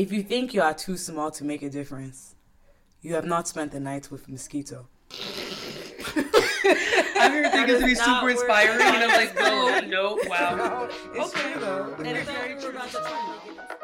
If you think you are too small to make a difference, you have not spent the night with mosquito. I'm here thinking it's to be super inspiring, and I'm like, no, no, wow. It's Okay. true though. And in fact, we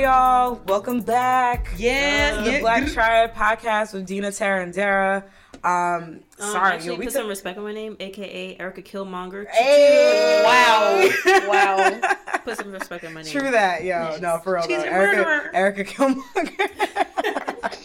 Hey y'all, welcome back. Yeah, to the yeah, Black good. Triad podcast with Dina, Tara, and Dara. Um, Um, sorry, actually, yo, we put took- some respect on my name, aka Erica Killmonger. Hey! Wow, wow. Put some respect on my name. True that, yo. Yes. No, for real. She's though. a Erica. Erica Killmonger.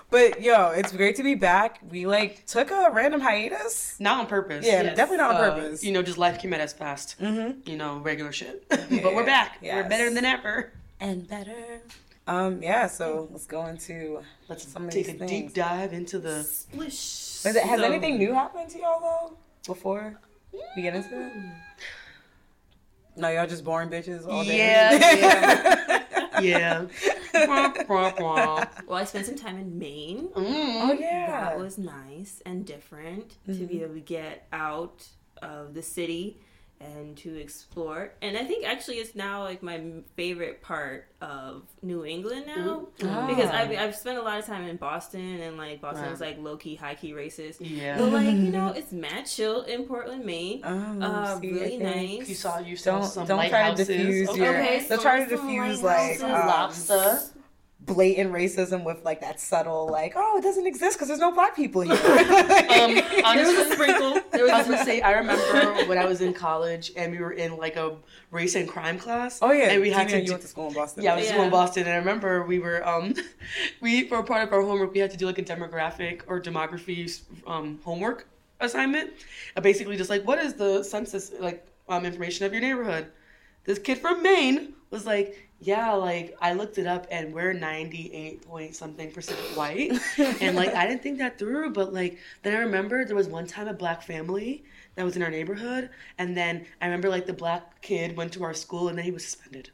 but yo, it's great to be back. We like took a random hiatus. Not on purpose. Yeah, Yes. definitely not on Uh, purpose. You know, just life came at us fast. mm-hmm. You know, regular shit. but we're back. We're better than ever. And better. Um, yeah. So let's go into. Let's Some of take these a things. deep dive into the. Splish. Has, it, has So- anything new happened to y'all though before we get into it? No, y'all just boring bitches all day. Yeah, Yeah. Wah, wah, wah. Well, I spent some time in Maine. oh Mm. yeah. That was nice and different to be able to get out of the city and to explore. And I think actually it's now like my favorite part of New England now Ah. because I've, I've spent a lot of time in Boston and like Boston Wow. is like low key, high key racist. Yeah. But like you know, it's mad chill in Portland, Maine. Oh, Uh, see, really nice. You saw you saw Don't some don't try to diffuse okay. your. Okay, don't so try to diffuse like um, lobster. blatant racism with like that subtle like oh it doesn't exist because there's no black people here. Um, was a honestly, sprinkle. There was I was gonna say I remember when I was in college and we were in like a race and crime class. oh yeah, and we had Tina, to. you went to school in Boston. yeah, I was Yeah. still in Boston, and I remember we were um, we for part of our homework we had to do like a demographic or demography um homework assignment. Uh, basically, just like what is the census like um information of your neighborhood. This kid from Maine was like, yeah, like I looked it up and we're ninety eight point something percent white, and like I didn't think that through, but like then I remember there was one time a black family that was in our neighborhood, and then I remember like the black kid went to our school and then he was suspended.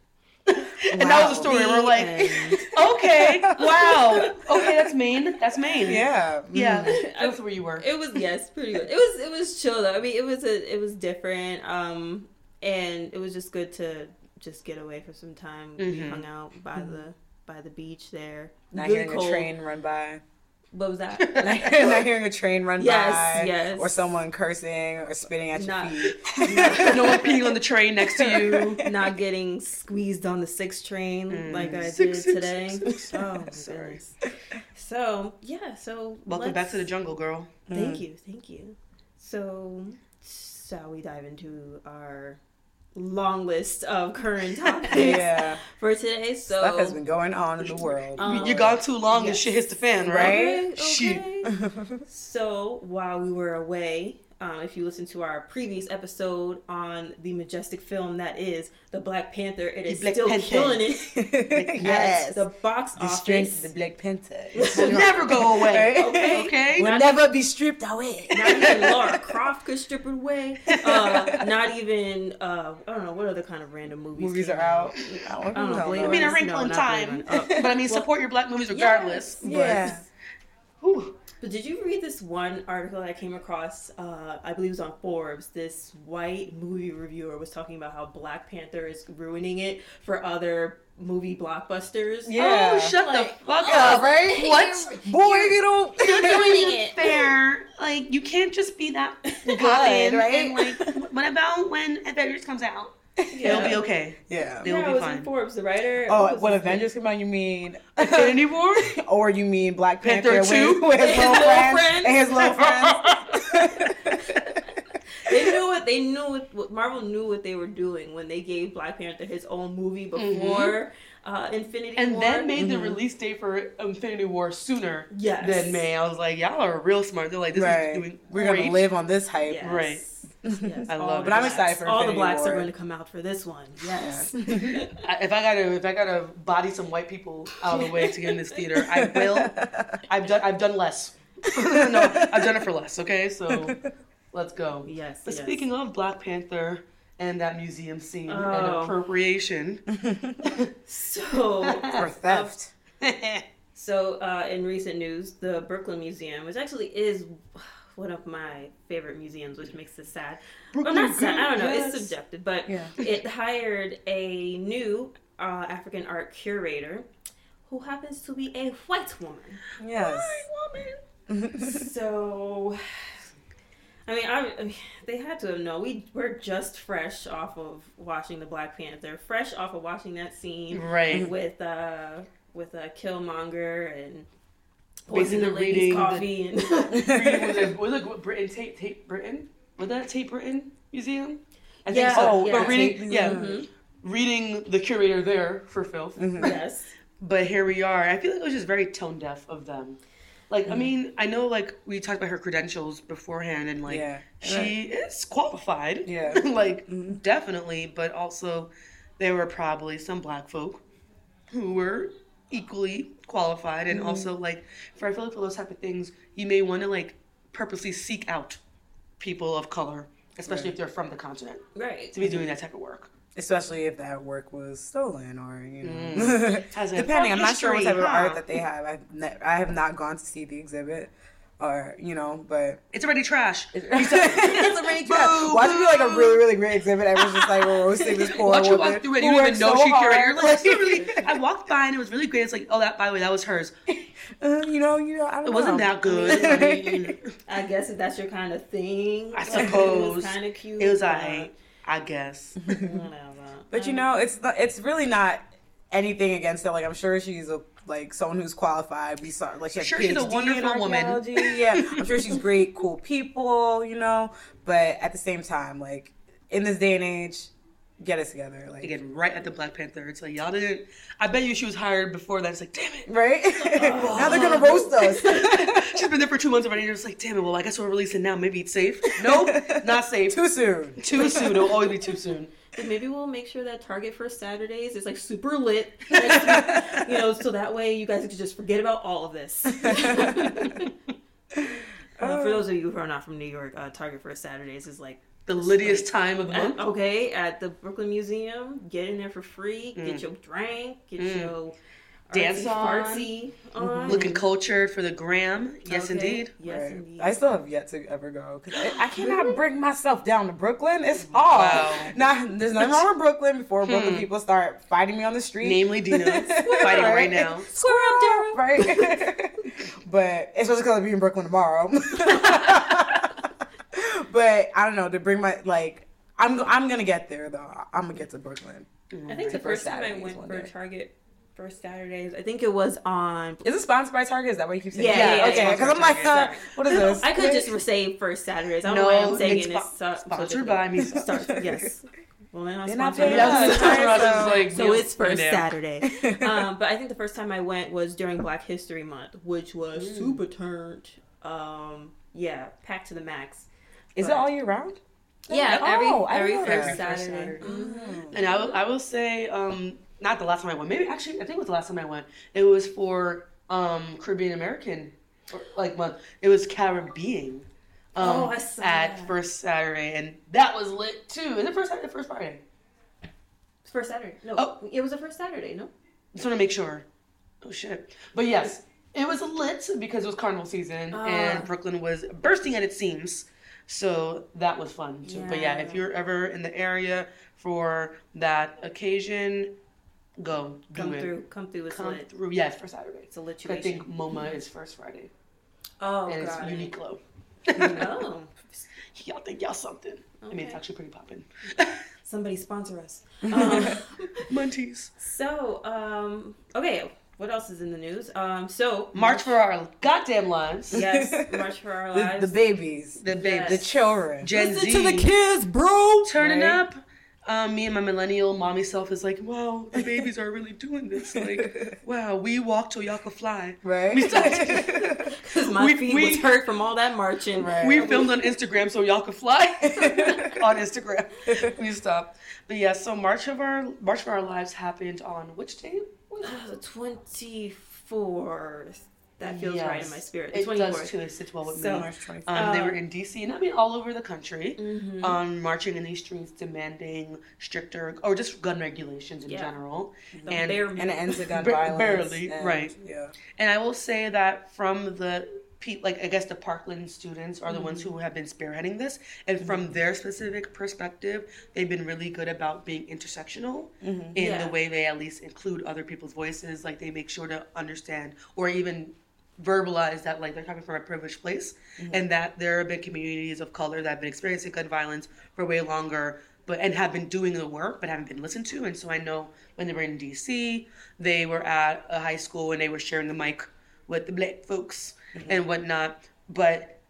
and that was the Wow. story. We're like, end. okay, wow, okay, that's Maine. That's Maine. yeah, yeah, mm. that's where you were. It was yes, pretty good. It was it was chill though. I mean, it was a it was different. Um, and it was just good to just get away for some time. We Mhm. hung out by the by the beach there. Not Really hearing cold. a train run by. What was that? not, not hearing a train run Yes, by. yes. Or someone cursing or spitting at your Not- feet. no one peeing on the train next to you. Not getting squeezed on the six train Mm. like I Six, did six, today. six, six. Oh my Sorry. goodness. So yeah, so Welcome back to the jungle, girl. Thank you, thank you. So, shall we dive into our long list of current topics yeah. for today? So, Stuff has been going on in the world. Um, You're gone too long and yes. shit hits the fan, right? Right? Okay, Shit. so, while we were away, um, if you listen to our previous episode on the majestic film that is the Black Panther, it is Black still Panther. killing it yes. the box the strength office. of the Black Panther. Will never go away. Okay. Okay. Will never be stripped away. not even Laura Croft could strip it away. Uh, not even uh, I don't know what other kind of random movies. Movies are out. I I don't know. Blade I mean, a wrinkle no, in time. Uh, but I mean, well, support your black movies regardless. yes, Yeah. yes. Whew. But did you read this one article that I came across? Uh, I believe it was on Forbes. This white movie reviewer was talking about how Black Panther is ruining it for other movie blockbusters. Yeah. Oh, shut Like, the fuck Yeah, up. right? What? Boy, you don't. You're ruining it. Fair. Like, you can't just be that Good, good, right? And, like, what about when Avengers comes out? It'll be okay. Yeah. They'll yeah, be it was fine. in Forbes. The writer. Oh, was when his Avengers come out, you mean, Infinity War? or you mean Black Panther, Panther with, 2? with his, His little, little friends, friends. and his little friends? they knew what they knew what, what Marvel knew what they were doing when they gave Black Panther his own movie mm-hmm. before uh, Infinity War. and War. then made the Mhm. release date for Infinity War sooner yes. than May. I was like, y'all are real smart. They're like, this right. is doing We're gonna live on this hype. Yes. Right. Yes. I all love it. But I'm blacks- excited for all the blacks War. are going to come out for this one. Yes. I- if I gotta, if I gotta body some white people out of the way to get in this theater, I will. I've done, I've done less. no, I've done it for less. Okay, so let's go. Yes. But yes. speaking of Black Panther and that museum scene and Oh. appropriation, so or theft. So, uh, in recent news, the Brooklyn Museum, which actually is one of my favorite museums, which makes this sad. Brooklyn well, not sad. I don't know. yes. It's subjective, but Yeah. it hired a new uh, African art curator who happens to be a white woman. Yes. White woman. so, I mean, I, I mean, they had to have know we were just fresh off of watching the Black Panther, fresh off of watching that scene right? with uh with uh, Killmonger and Basically poisoning the lady's reading the- coffee and Reading- was it, was it Britain Tate Tate Britain? Was that Tate Britain Museum? I think Yeah, so. Oh, yeah. but reading, Tate- yeah, Mhm. reading the curator there for filth. yes, But here we are. I feel like it was just very tone deaf of them. Like, I mean, I know, like, we talked about her credentials beforehand, and, like, Yeah. she is qualified. Yeah. like, Mhm. definitely. But also, there were probably some black folk who were equally qualified. And also, like, for I feel like for those type of things, you may want to, like, purposely seek out people of color, especially Right. if they're from the continent, right. to be doing that type of work. Especially if that work was stolen or, you know. Mm. As Depending, I'm from not sure what history, type of art that they have. I've ne- I have not gone to see the exhibit or, you know, but. It's already trash. it's already trash. Watch it be like a really, really great exhibit. Everyone's just like roasting this poor Watch woman walk through it, you don't even know so she curated. You're like, really. I walked by and it was really great. It's like, oh, that by the way, that was hers. Uh, you know, you know, I don't It wasn't that good. I mean, I guess if that's your kind of thing, I suppose. it was kind of cute. it was but I, guess. Whatever. But you know, it's it's really not anything against her. Like I'm sure she's a like someone who's qualified. We saw like she Sure, she's a wonderful woman. Yeah, I'm sure she's great, cool people. You know, but at the same time, like in this day and age, get it together. Like Again, right at the Black Panther. It's like y'all didn't. I bet you she was hired before that. It's like, damn it. right now they're gonna roast us. She's been there for two months already. You're just like, damn it. Well, I guess we'll release it now. Maybe it's safe. Nope, not safe. Too soon. Too soon. It'll always be too soon. But maybe we'll make sure that Target for Saturdays is like super lit. you know, so that way you guys can just forget about all of this. Uh, for those of you who are not from New York, uh, Target for Saturdays is like The littiest time of the at- month. okay at the Brooklyn Museum. Get in there for free. Mm. Get your drink. Get Mm. your Dance artsy on. fartsy on. Looking cultured for the gram. Yes, Okay. indeed. Yes, Right. indeed. I still have yet to ever go because I, I cannot bring myself down to Brooklyn. It's hard. Wow. Nah, there's nothing wrong with Brooklyn before Brooklyn Hmm. people start fighting me on the street. Namely, Dina fighting right now. Square up, Daryl. right? but especially because I'll be in Brooklyn tomorrow. But I don't know to bring my like. I'm I'm gonna get there though. I'm gonna get to Brooklyn. I think the first time I went for. Target for Saturdays, I think it was on. Is it sponsored by Target? Is that what you keep saying? Yeah, yeah, yeah, okay. Because I'm like, uh, what is this? I could just say first Saturdays. I don't No, know why I'm saying it's it. spo- It's so- so sponsored difficult. by me. Start- yes. Well, then I'll They're not sponsor us. Yeah, Yeah, I was so- like, So it's first damn. Saturday. um, but I think the first time I went was during Black History Month, which was Mm. super turned. Um, yeah, packed to the max. Is it all year round? Yeah, Oh, every I every first that. Saturday. First Mhm. And I will, I will say, um, not the last time I went. Maybe actually, I think it was the last time I went. It was for um, Caribbean American, or, like month. It was Caribbean. Um, Oh, I saw at that. first Saturday, and that was lit too. Is it first Saturday? or First Friday? It's First Saturday. No, Oh. it was the first Saturday. No. Just want to make sure. Oh shit! But yes, it was lit because it was carnival season, Ah. and Brooklyn was bursting at its seams. So that was fun too. But yeah, if you're ever in the area for that occasion, go do Come it. through. Come through. It's Come lit. through. Yes, for Saturday. It's a lituation. I think MoMA is first Friday, Oh, and it's got it. Uniqlo. Oh, y'all think y'all something? I mean, it's actually pretty poppin'. somebody sponsor us. Um, Munties. so, um, okay, what else is in the news? Um, so March, for our goddamn lives. Yes, March for our lives. the, the babies, the babies, yes. the children. Gen Listen Z. to the kids, bro. Turning right? up. Um, me and my millennial mommy self is like, wow, the babies are really doing this. Like, wow, we walk till y'all can fly. Right. Because my we, feet we, was hurt from all that marching. Right. We filmed on Instagram so y'all can fly on Instagram. We stopped. But yeah, so March of our March of our lives happened on which date? 24th. That feels right in my spirit. The it 24th. does too. It sits well with so, me. Uh, um, they were in D.C. and I mean all over the country, mm-hmm. um, marching in these streets, demanding stricter or just gun regulations in yeah. general, the and and it ends the gun violence. Barely, and, right? Yeah. And I will say that from the pe- like I guess the Parkland students are the ones Mm-hmm. who have been spearheading this, and from their specific perspective, they've been really good about being intersectional Mm-hmm. in Yeah. the way they at least include other people's voices. Like they make sure to understand or even verbalize that like they're coming from a privileged place, Mm-hmm. and that there have been communities of color that have been experiencing gun violence for way longer. But and have been doing the work, but haven't been listened to. And so I know when they were in D.C., they were at a high school and they were sharing the mic with the black folks Mm-hmm. and whatnot. But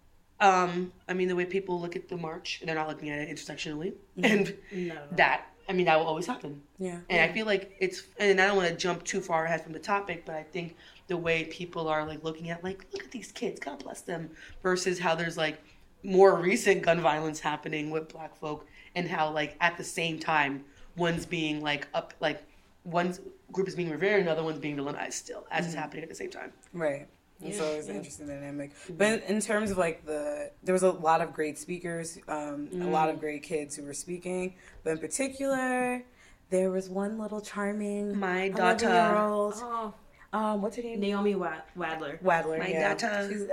um, I mean, the way people look at the march, they're not looking at it intersectionally, mm-hmm. and No. that I mean that will always happen. Yeah. And I feel like it's, and I don't want to jump too far ahead from the topic, but I think the way people are like looking at like, look at these kids, God bless them, versus how there's like more recent gun violence happening with black folk, and how like at the same time one's being like up, like one group is being revered, and the one's being villainized still as it's mm-hmm. happening at the same time. Right. It's Yeah. always an interesting dynamic. But in, terms of like the, there was a lot of great speakers, um, a lot of great kids who were speaking. But in particular, there was one little charming My daughter. Oh, Um, what's her name? Naomi Wad- Wadler. Wadler. My yeah. daughter.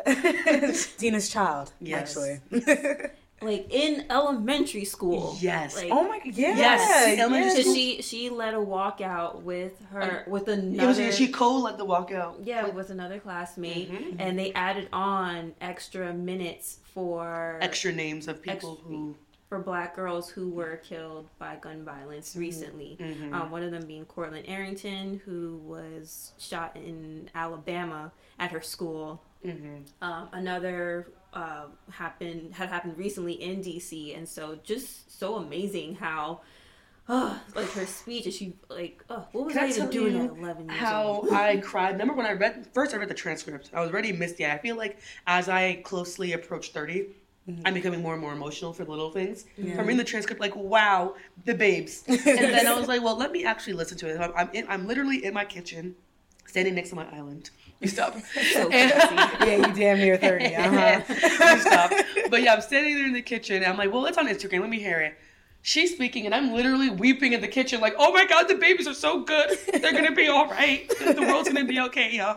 She's Dina's child. Yes. Actually. Like in elementary school. Yes. Like, oh my god. Yeah. Yes, elementary yes. She she led a walkout with her with It another was she Cole let the walkout. yeah with another classmate Mhm. and they added on extra minutes for Extra names of people Extra- who. for black girls who were killed by gun violence recently. Mhm. Um, one of them being Courtlin Arrington, who was shot in Alabama at her school. Mhm. Um, another uh, happened had happened recently in DC, and so just so amazing how. Uh, like her speech, and she like, oh, what was Can I, I even doing at eleven years how old? I cried. Remember when I read first? I read the transcript. I was already misty. I feel like as I closely approach 30 i I'm becoming more and more emotional for the little things. Yeah. From reading the transcript, like wow, the babes. and then I was like, well, let me actually listen to it. I'm I'm, in, I'm literally in my kitchen, standing next to my island. You stop. So And- Yeah, you damn near 30. Uh-huh. You stop. But yeah, I'm standing there in the kitchen. And I'm like, well, it's on Instagram. Let me hear it. She's speaking, and I'm literally weeping in the kitchen, like, oh my god, the babies are so good. They're gonna be all right. The world's gonna be okay, y'all.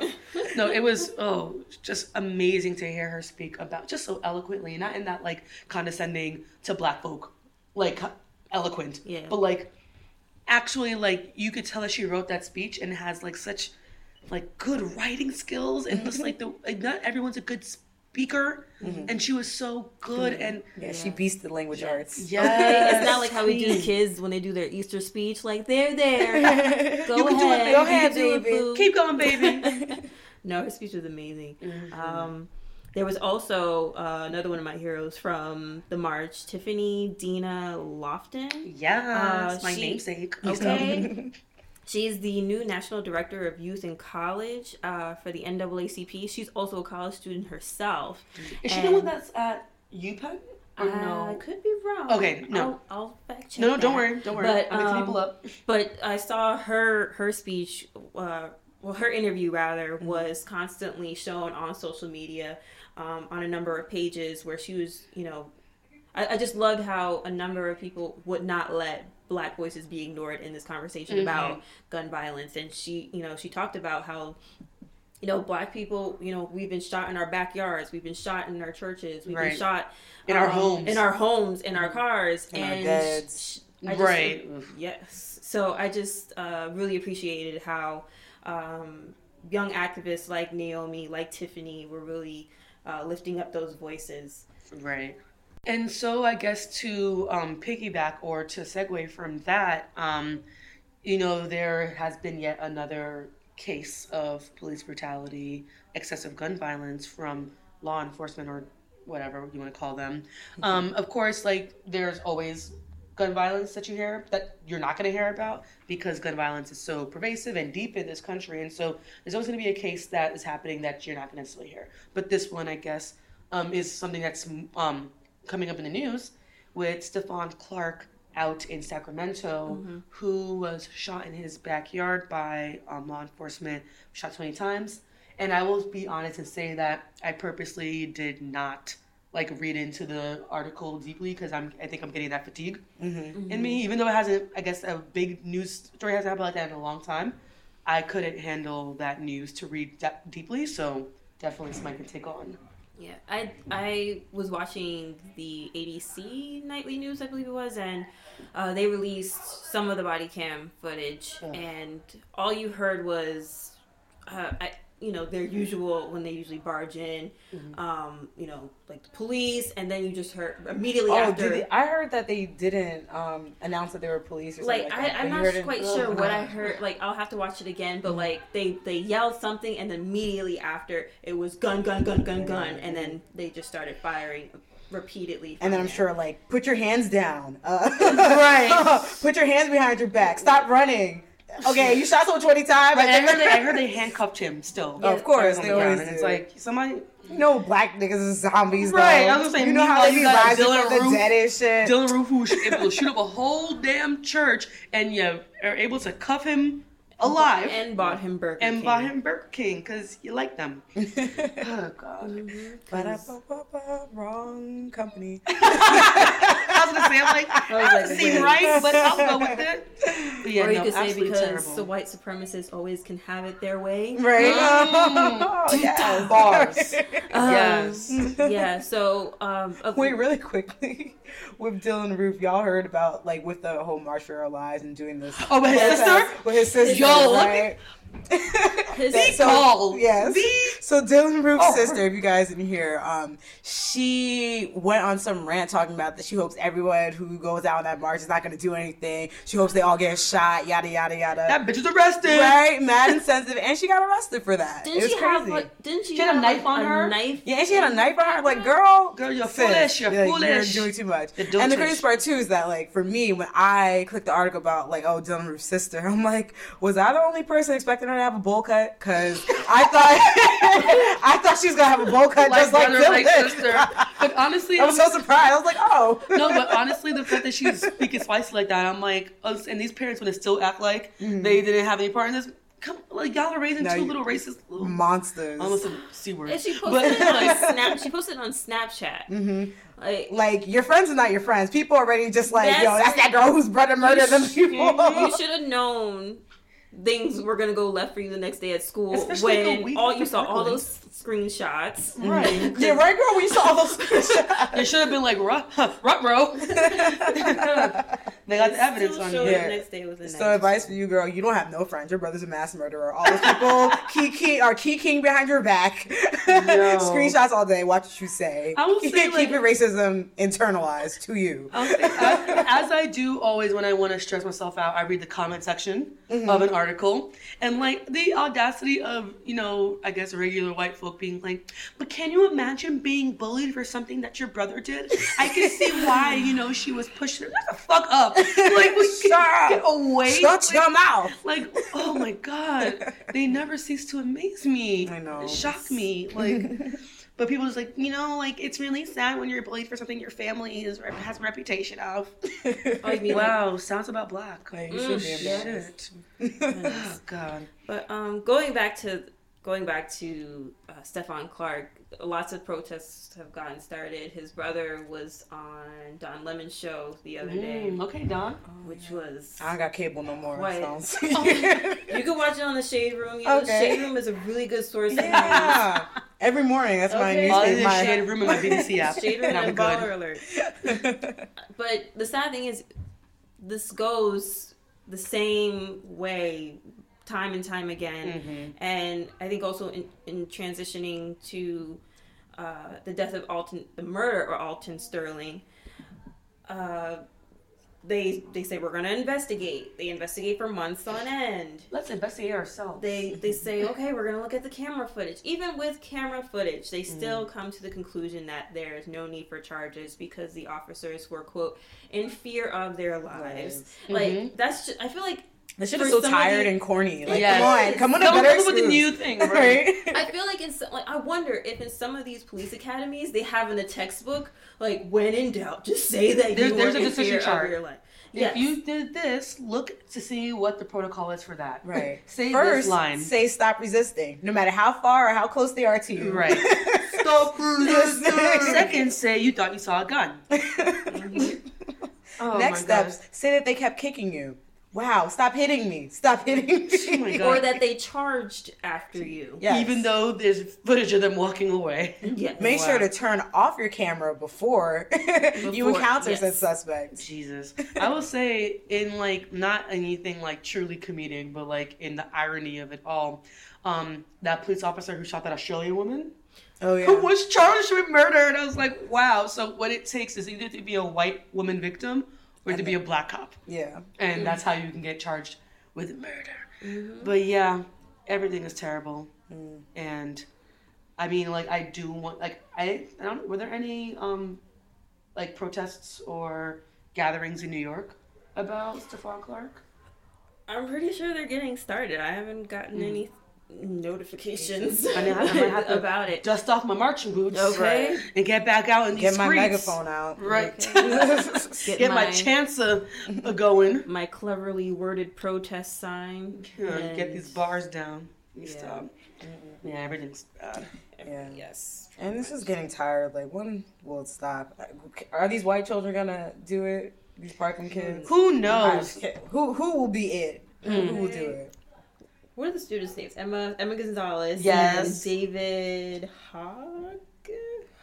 No, it was oh, just amazing to hear her speak about just so eloquently, not in that like condescending to black folk, like eloquent, Yeah. but like actually like you could tell that she wrote that speech and has like such like good writing skills and just like the like not everyone's a good speaker and she was so good and Yeah, she beats the language arts. yeah it's not like how we do kids when they do their Easter speech. Like they're there. Go You can do it, ahead. baby. you Go ahead, can do it, baby. keep going baby No, her speech was amazing. Mm-hmm. Um, there was also uh, another one of my heroes from the march, Tiffany Dina Loftin. yeah Uh, it's my she- namesake Okay. She's the new national director of youth and college uh, for the NAACP. She's also a college student herself. is she the one that's at UPenn or I no could be wrong. Okay, no. I'll, I'll fact check. no no don't that. worry don't worry But, mixing um, people up But I saw her her speech, uh, well, her interview rather, Mm-hmm. was constantly shown on social media, um, on a number of pages where she was, you know, I, I just loved how a number of people would not let black voices be ignored in this conversation Mhm. about gun violence, and she, you know, she talked about how. You know, black people. You know, we've been shot in our backyards. We've been shot in our churches. We've Right. been shot In our um, homes. in our homes, in our cars, In our and I just- right Yes. So I just uh, really appreciated how um, young activists like Naomi, like Tiffany, were really uh, lifting up those voices. Right. And so I guess to um, piggyback or to segue from that, um, you know, there has been yet another case of police brutality, excessive gun violence from law enforcement or whatever you want to call them. Um, of course, like there's always gun violence that you hear that you're not going to hear about because gun violence is so pervasive and deep in this country. And so there's always going to be a case that is happening that you're not going to necessarily hear. But this one, I guess, um, is something that's um, coming up in the news with Stephon Clark out in Sacramento, who was shot in his backyard by um, law enforcement, shot 20 times. And I will be honest and say that I purposely did not like read into the article deeply because I'm I think I'm getting that fatigue Mm-hmm. in me. Even though it hasn't, I guess a big news story hasn't happened like that in a long time. I couldn't handle that news to read that deeply. So definitely something I can take on. Yeah, I I was watching the ABC nightly news, I believe it was, and uh, they released some of the body cam footage, Ugh. and all you heard was, uh, I, you know, their usual when they usually barge in, Mhm. um, you know, like the police, and then you just heard immediately Oh, after. they, I heard that they didn't um, announce that they were police or something like like, I. I'm not quite Oh, sure what God. I heard. Like I'll have to watch it again. Mm-hmm. But like they they yelled something, and then immediately after it was gun gun gun gun gun, and then they just started firing repeatedly. And then I'm sure, like, put your hands down. Uh, Right. put your hands behind your back. Stop running. Okay, you shot someone 20 times. Right, I heard they, I heard they handcuffed him still. Of course, they the ground, always and do. it's like somebody You know, black niggas is zombies. Right, Though. I was gonna say, you know how they be rising Dylan from the Roof- dead and shit. Dylann Roof who was able to shoot up a whole damn church, and you are able to cuff him alive and bought him Burger King and King. buy him Burger King because you like them. Oh God. Mhm. Ba-da-ba-ba-ba, Wrong company. I was gonna say, I'm like, I was that like, doesn't seem right, but I'll go with it. But yeah, or you no, could say because terrible. the white supremacists always can have it their way. Right? Mm. Oh, yes. Bars. Um, Yes. yeah. So um, uh, Wait, really quickly, with Dylann Roof, y'all heard about like with the whole March for Our Lives and doing this. Oh, but his sister? With his sister, Look right? His- That- Be called. Yes. Be- So Dylann Roof's Oh. sister, if you guys didn't hear, um, she went on some rant talking about that she hopes everyone who goes out on that march is not going to do anything. She hopes they all get shot. Yada yada yada. That bitch is arrested. Right, mad and sensitive, and she got arrested for that. didn't it was she crazy. have? Like, didn't she, She had a knife like, on her? Knife. Yeah, and she had a knife on her. Like, girl, Girl, you're sis, foolish. You're like, foolish. You're doing too much. You're And the dotish. craziest part too is that, like, for me, when I clicked the article about like, oh, Dylann Roof's sister, I'm like, was I the only person expecting her to have a bowl cut? Because I thought, I thought she was gonna have a bowl cut just like brother, Dylan. like sister. But honestly, I was so surprised. I was like, oh. no, but honestly, the fact that she's speaking spicy like that, I'm like, us- and these parents would still act like Mhm. they didn't have any part in this. Come, like y'all are raising No, two little racist, little, monsters. almost a c word. And she But, posted it on like, Snap. She posted on Snapchat. hmm Like, Like your friends are not your friends. People already just like, yo, That's- that's that girl whose brother murdered them people. you should have known things were gonna go left for you the next day at school Especially when all you saw all those screenshots. right. yeah, right, girl. we saw all those. It should have been like, rut, rut, bro. they got the evidence on showed you. The next day was the So night. advice for you, girl: you don't have no friends. Your brother's a mass murderer. All those people key key are key king behind your back. No. Screenshots all day. Watch what you say. I will keep, say, keep like- your racism internalized to you. I'll say, as, as I do always when I want to stress myself out, I read the comment section Mm-hmm. of an article. And like the audacity of, you know, I guess regular white being like, but can you imagine being bullied for something that your brother did? I can see why, you know, she was pushed. Shut the fuck up. Like, we Shut get away. Shut your mouth. like, oh my God. They never cease to amaze me. I know. Shock me. Like, but people just like, you know, like it's really sad when you're bullied for something your family is has a reputation of. Mean like- Wow, sounds about black. Like, Mm, be Oh God. But um, going back to going back to uh, Stephon Clark, lots of protests have gotten started. His brother was on Don Lemon's show the other day, Mm, okay, Don. which was I don't got cable no more. Why? So. you can watch it on the Shade Room. You know, The Okay. Shade Room is a really good source of news. yeah. Every morning, that's my news. All in the my- shade room and my BBC app, Shade Room and and good. Baller Alert. But the sad thing is, this goes the same way time and time again. Mhm. And I think also in, in transitioning to uh, the death of Alton, the murder of Alton Sterling, uh, they they say we're going to investigate. They investigate for months on end. Let's investigate ourselves. They they say okay, we're going to look at the camera footage. Even with camera footage, they still come to the conclusion that there is no need for charges because the officers were quote in fear of their lives. Lives. Like Mhm. that's just, I feel like This shit is so tired the- and corny. Like, Yes. come on, come on, Come better up with a new thing, right? right? I feel like in some, like I wonder if in some of these police academies they have in the textbook like when in doubt just say that There- you there's were a in decision fear chart. of your life. If you did this, look to see what the protocol is for that. Right. Say First, this line. say stop resisting, no matter how far or how close they are to you. Right. Stop resisting. Second, say you thought you saw a gun. Oh Next my God. steps, say that they kept kicking you. Wow, stop hitting me. Stop hitting me. Oh my God. or that they charged after you. Yes. Even though there's footage of them walking away. Yes. Make Wow. sure to turn off your camera before, you encounter yes. said suspects. Jesus. I will say, in like, not anything like truly comedic, but like in the irony of it all, um, that police officer who shot that Australian woman Oh yeah. who was charged with murder. And I was like, wow. So what it takes is either to be a white woman victim or to be a black cop. Yeah. And that's mm-hmm. how you can get charged with murder. Mm-hmm. But yeah, everything is terrible. Mm. And I mean, like, I do want, like, I, I don't, were there any, um, like, protests or gatherings in New York about Stephon Clark? I'm pretty sure they're getting started. I haven't gotten hmm. any notifications I mean, I- I have to about it. Dust off my marching boots. Okay. And get back out in these Get my streets. megaphone out. Right. Get, Get my my, chance of of going. my cleverly worded protest sign. Yeah, get these bars down. You Yeah. stop. Yeah, everything's bad. Yeah. Yes. And this is getting tired. Like, when will it stop? Are these white children gonna do it? These Parkland kids? Who knows? Who who will be it? Who Mm. will do it? What are the students' names? Emma Emma Gonzalez. Yes. David Hogg.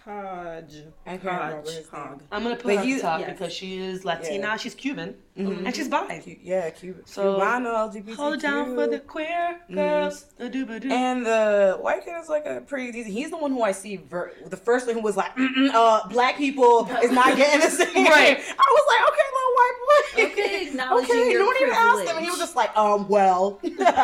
Hodge. I can't remember Hodge. his Hogg. name. I'm gonna put But her at you- the top yes. because she is Latina, Yeah. she's Cuban, Mhm. and she's bi. Cu- Yeah, Cuban. So, Cubano, LGBTQ. Hold down for the queer girls. Mm-hmm. And the white kid is like a pretty decent. He's the one who I see ver- the first one who was like, Mm-mm, uh, black people is not getting the same. Right. I was like, okay, little white boy. Okay, acknowledging okay, your no one even asked him, privilege. he was just like, um, well.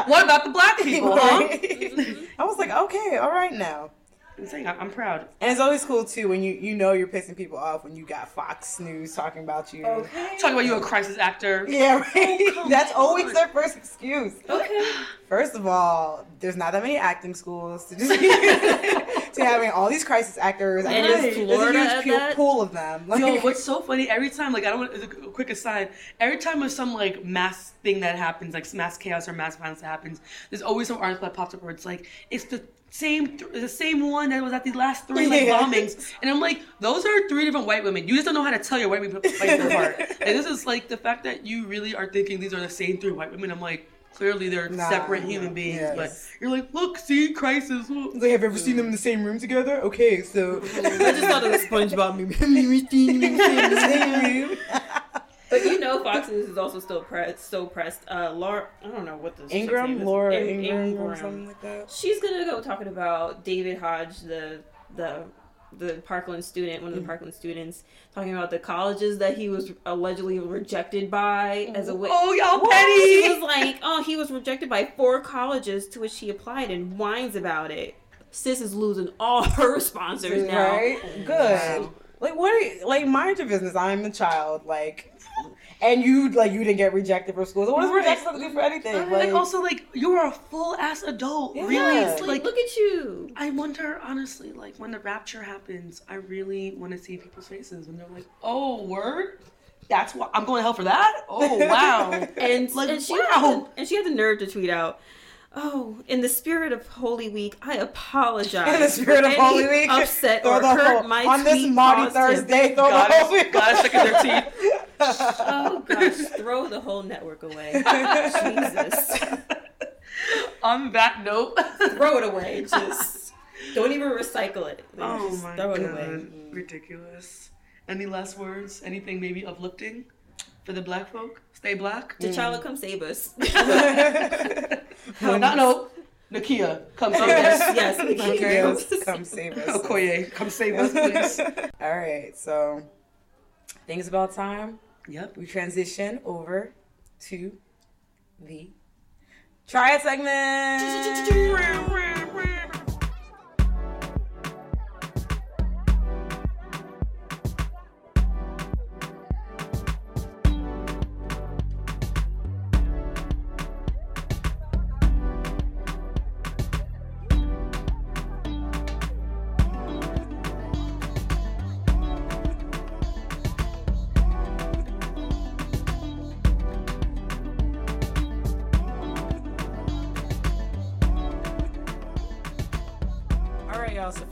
what about the black people, huh? Right? I was like, okay, all right now. I'm saying I- I'm proud. And it's always cool too when you you know you're pissing people off when you got Fox News talking about you. Okay. Talking about you a crisis actor. Yeah, right. Oh, That's on. always their first excuse. Okay. First of all, there's not that many acting schools to, just, to having all these crisis actors. And there's, there's Florida a at huge that? pool of them. Like, Yo, what's so funny? Every time, like, I don't want as a quick aside. Every time there's some like mass thing that happens, like mass chaos or mass violence that happens, there's always some article that pops up where it's like it's the same, th- the same one that was at these last three like Yeah. bombings, and I'm like, those are three different white women. You just don't know how to tell your white women fight apart. And this is like the fact that you really are thinking these are the same three white women. I'm like. Clearly, they're Nah, separate human beings, yes. but you're like, look, see, crisis. look." Like, have you ever seen them in the same room together? Okay, so. I just thought of was SpongeBob movie. But you know, Fox News is also still pressed, so pressed. Uh, Laura, I don't know what the name Ingram. Laura In- Ingram, or something like that. She's gonna go talking about David Hodge, the the the Parkland student, one of the Parkland students, talking about the colleges that he was allegedly rejected by as a wit- Oh, y'all petty! She was like, oh, he was rejected by four colleges to which he applied and whines about it. Sis is losing all her sponsors now. Right? Good. Like, what are you, like, mind your business. I'm a child. Like, and you, like, you didn't get rejected for school. So what does Right. rejection have to do for anything? And, like, also, like, you're a full ass adult. Yeah. Really? It's Like, Like, look at you. I wonder, honestly, like, when the rapture happens, I really want to see people's faces when they're like, oh, word? That's why I'm going to hell for that? Oh, wow. And, Like, and she wow. had the, and she had the nerve to tweet out, "Oh, in the spirit of Holy Week, I apologize. In the spirit for of any Holy Week, upset or hurt whole, my on this tweet Maudie caused him." Thursday, throw God the whole week. God is shaking their teeth. Oh gosh, throw the whole network away. Jesus, On that note, throw it away. Just don't even recycle it. oh Just my throw god, it away. ridiculous. Any last words? Anything maybe uplifting for the black folk? Stay black. T'Challa, come save us. no, not no. Nakia, come save us. yes. Okay, yes. come save us. Okoye, come save us, please. All right, so I think it's about time yep. we transition over to the try it segment.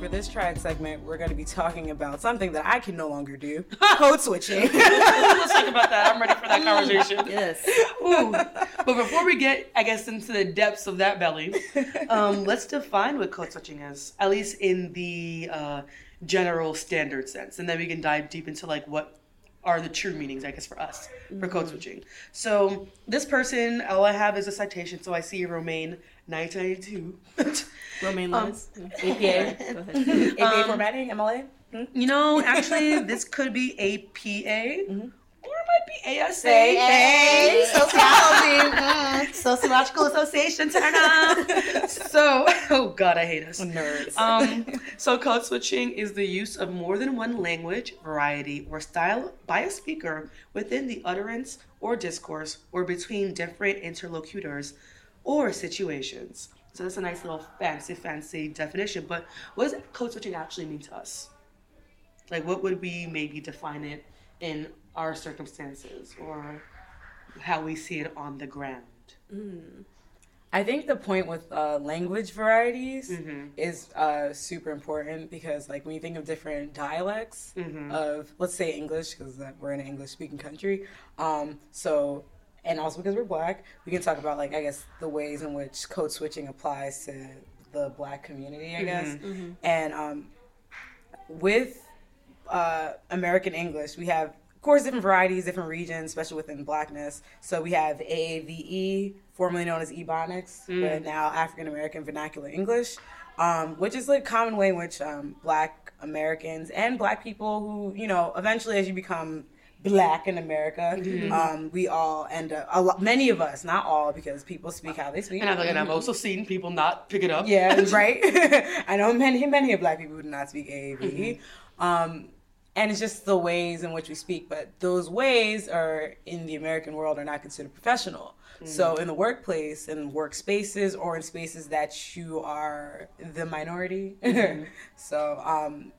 For this triad segment, we're going to be talking about something that I can no longer do code switching. Let's talk about that. I'm ready for that conversation. Yes. Ooh. But before we get, I guess, into the depths of that belly, um, let's define what code switching is, at least in the uh, general standard sense, and then we can dive deep into like what are the true meanings, I guess, for us for code switching. So this person, all I have is a citation. So I see Romaine, 1992. Romaine Um, Lewis. APA. Go ahead. APA formatting, MLA? you know, actually, this could be APA. Or it might be ASA. Hey, sociology. Mm, Sociological Association, turn up. So, oh God, I hate us. Nerds. Um, so code switching is the use of more than one language, variety, or style by a speaker within the utterance or discourse or between different interlocutors or situations. So that's a nice little fancy, fancy definition. But what does code switching actually mean to us? Like, what would we maybe define it in our circumstances or how we see it on the ground? I think the point with uh, language varieties Mhm. is uh, super important because, like, when you think of different dialects Mhm. of, let's say, English, because we're in an English speaking country, um, so, and also because we're black, we can talk about, like, I guess, the ways in which code switching applies to the black community, I guess. And um, with uh, American English, we have, of course, different varieties, different regions, especially within blackness. So we have AAVE, formerly known as Ebonics, but now African American Vernacular English, um, which is a common way in which um, black Americans and black people who, you know, eventually as you become black in America, um, we all end up, a lot, many of us, not all, because people speak how they speak. And I've, and I've also seen people not pick it up. Yeah, right. I know many, many of black people who do not speak AAVE. Um, and it's just the ways in which we speak, but those ways are in the American world are not considered professional. So in the workplace, in workspaces, or in spaces that you are the minority. so um,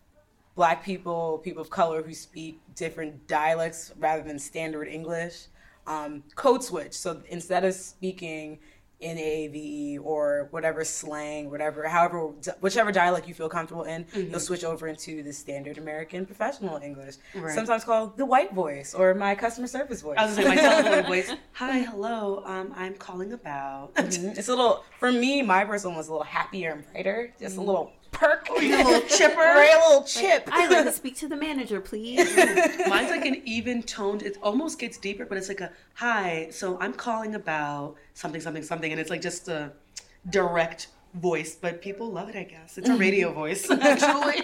black people, people of color who speak different dialects rather than standard English, um, code switch. So instead of speaking in AAVE or whatever slang, whatever, however, whichever dialect you feel comfortable in, you'll switch over into the standard American professional English, Right. sometimes called the white voice or my customer service voice. I was gonna my telephone voice. Hi, hello. Um, I'm calling about. Mhm. It's a little, for me, my person was a little happier and brighter, just a little perk, oh, a little chipper. right, a little chip. I'd like to speak to the manager, please. Mine's like an even toned. It almost gets deeper, but it's like a hi. So I'm calling about something, something, something, and it's like just a direct voice. But people love it. I guess it's a mm-hmm. radio voice. Actually,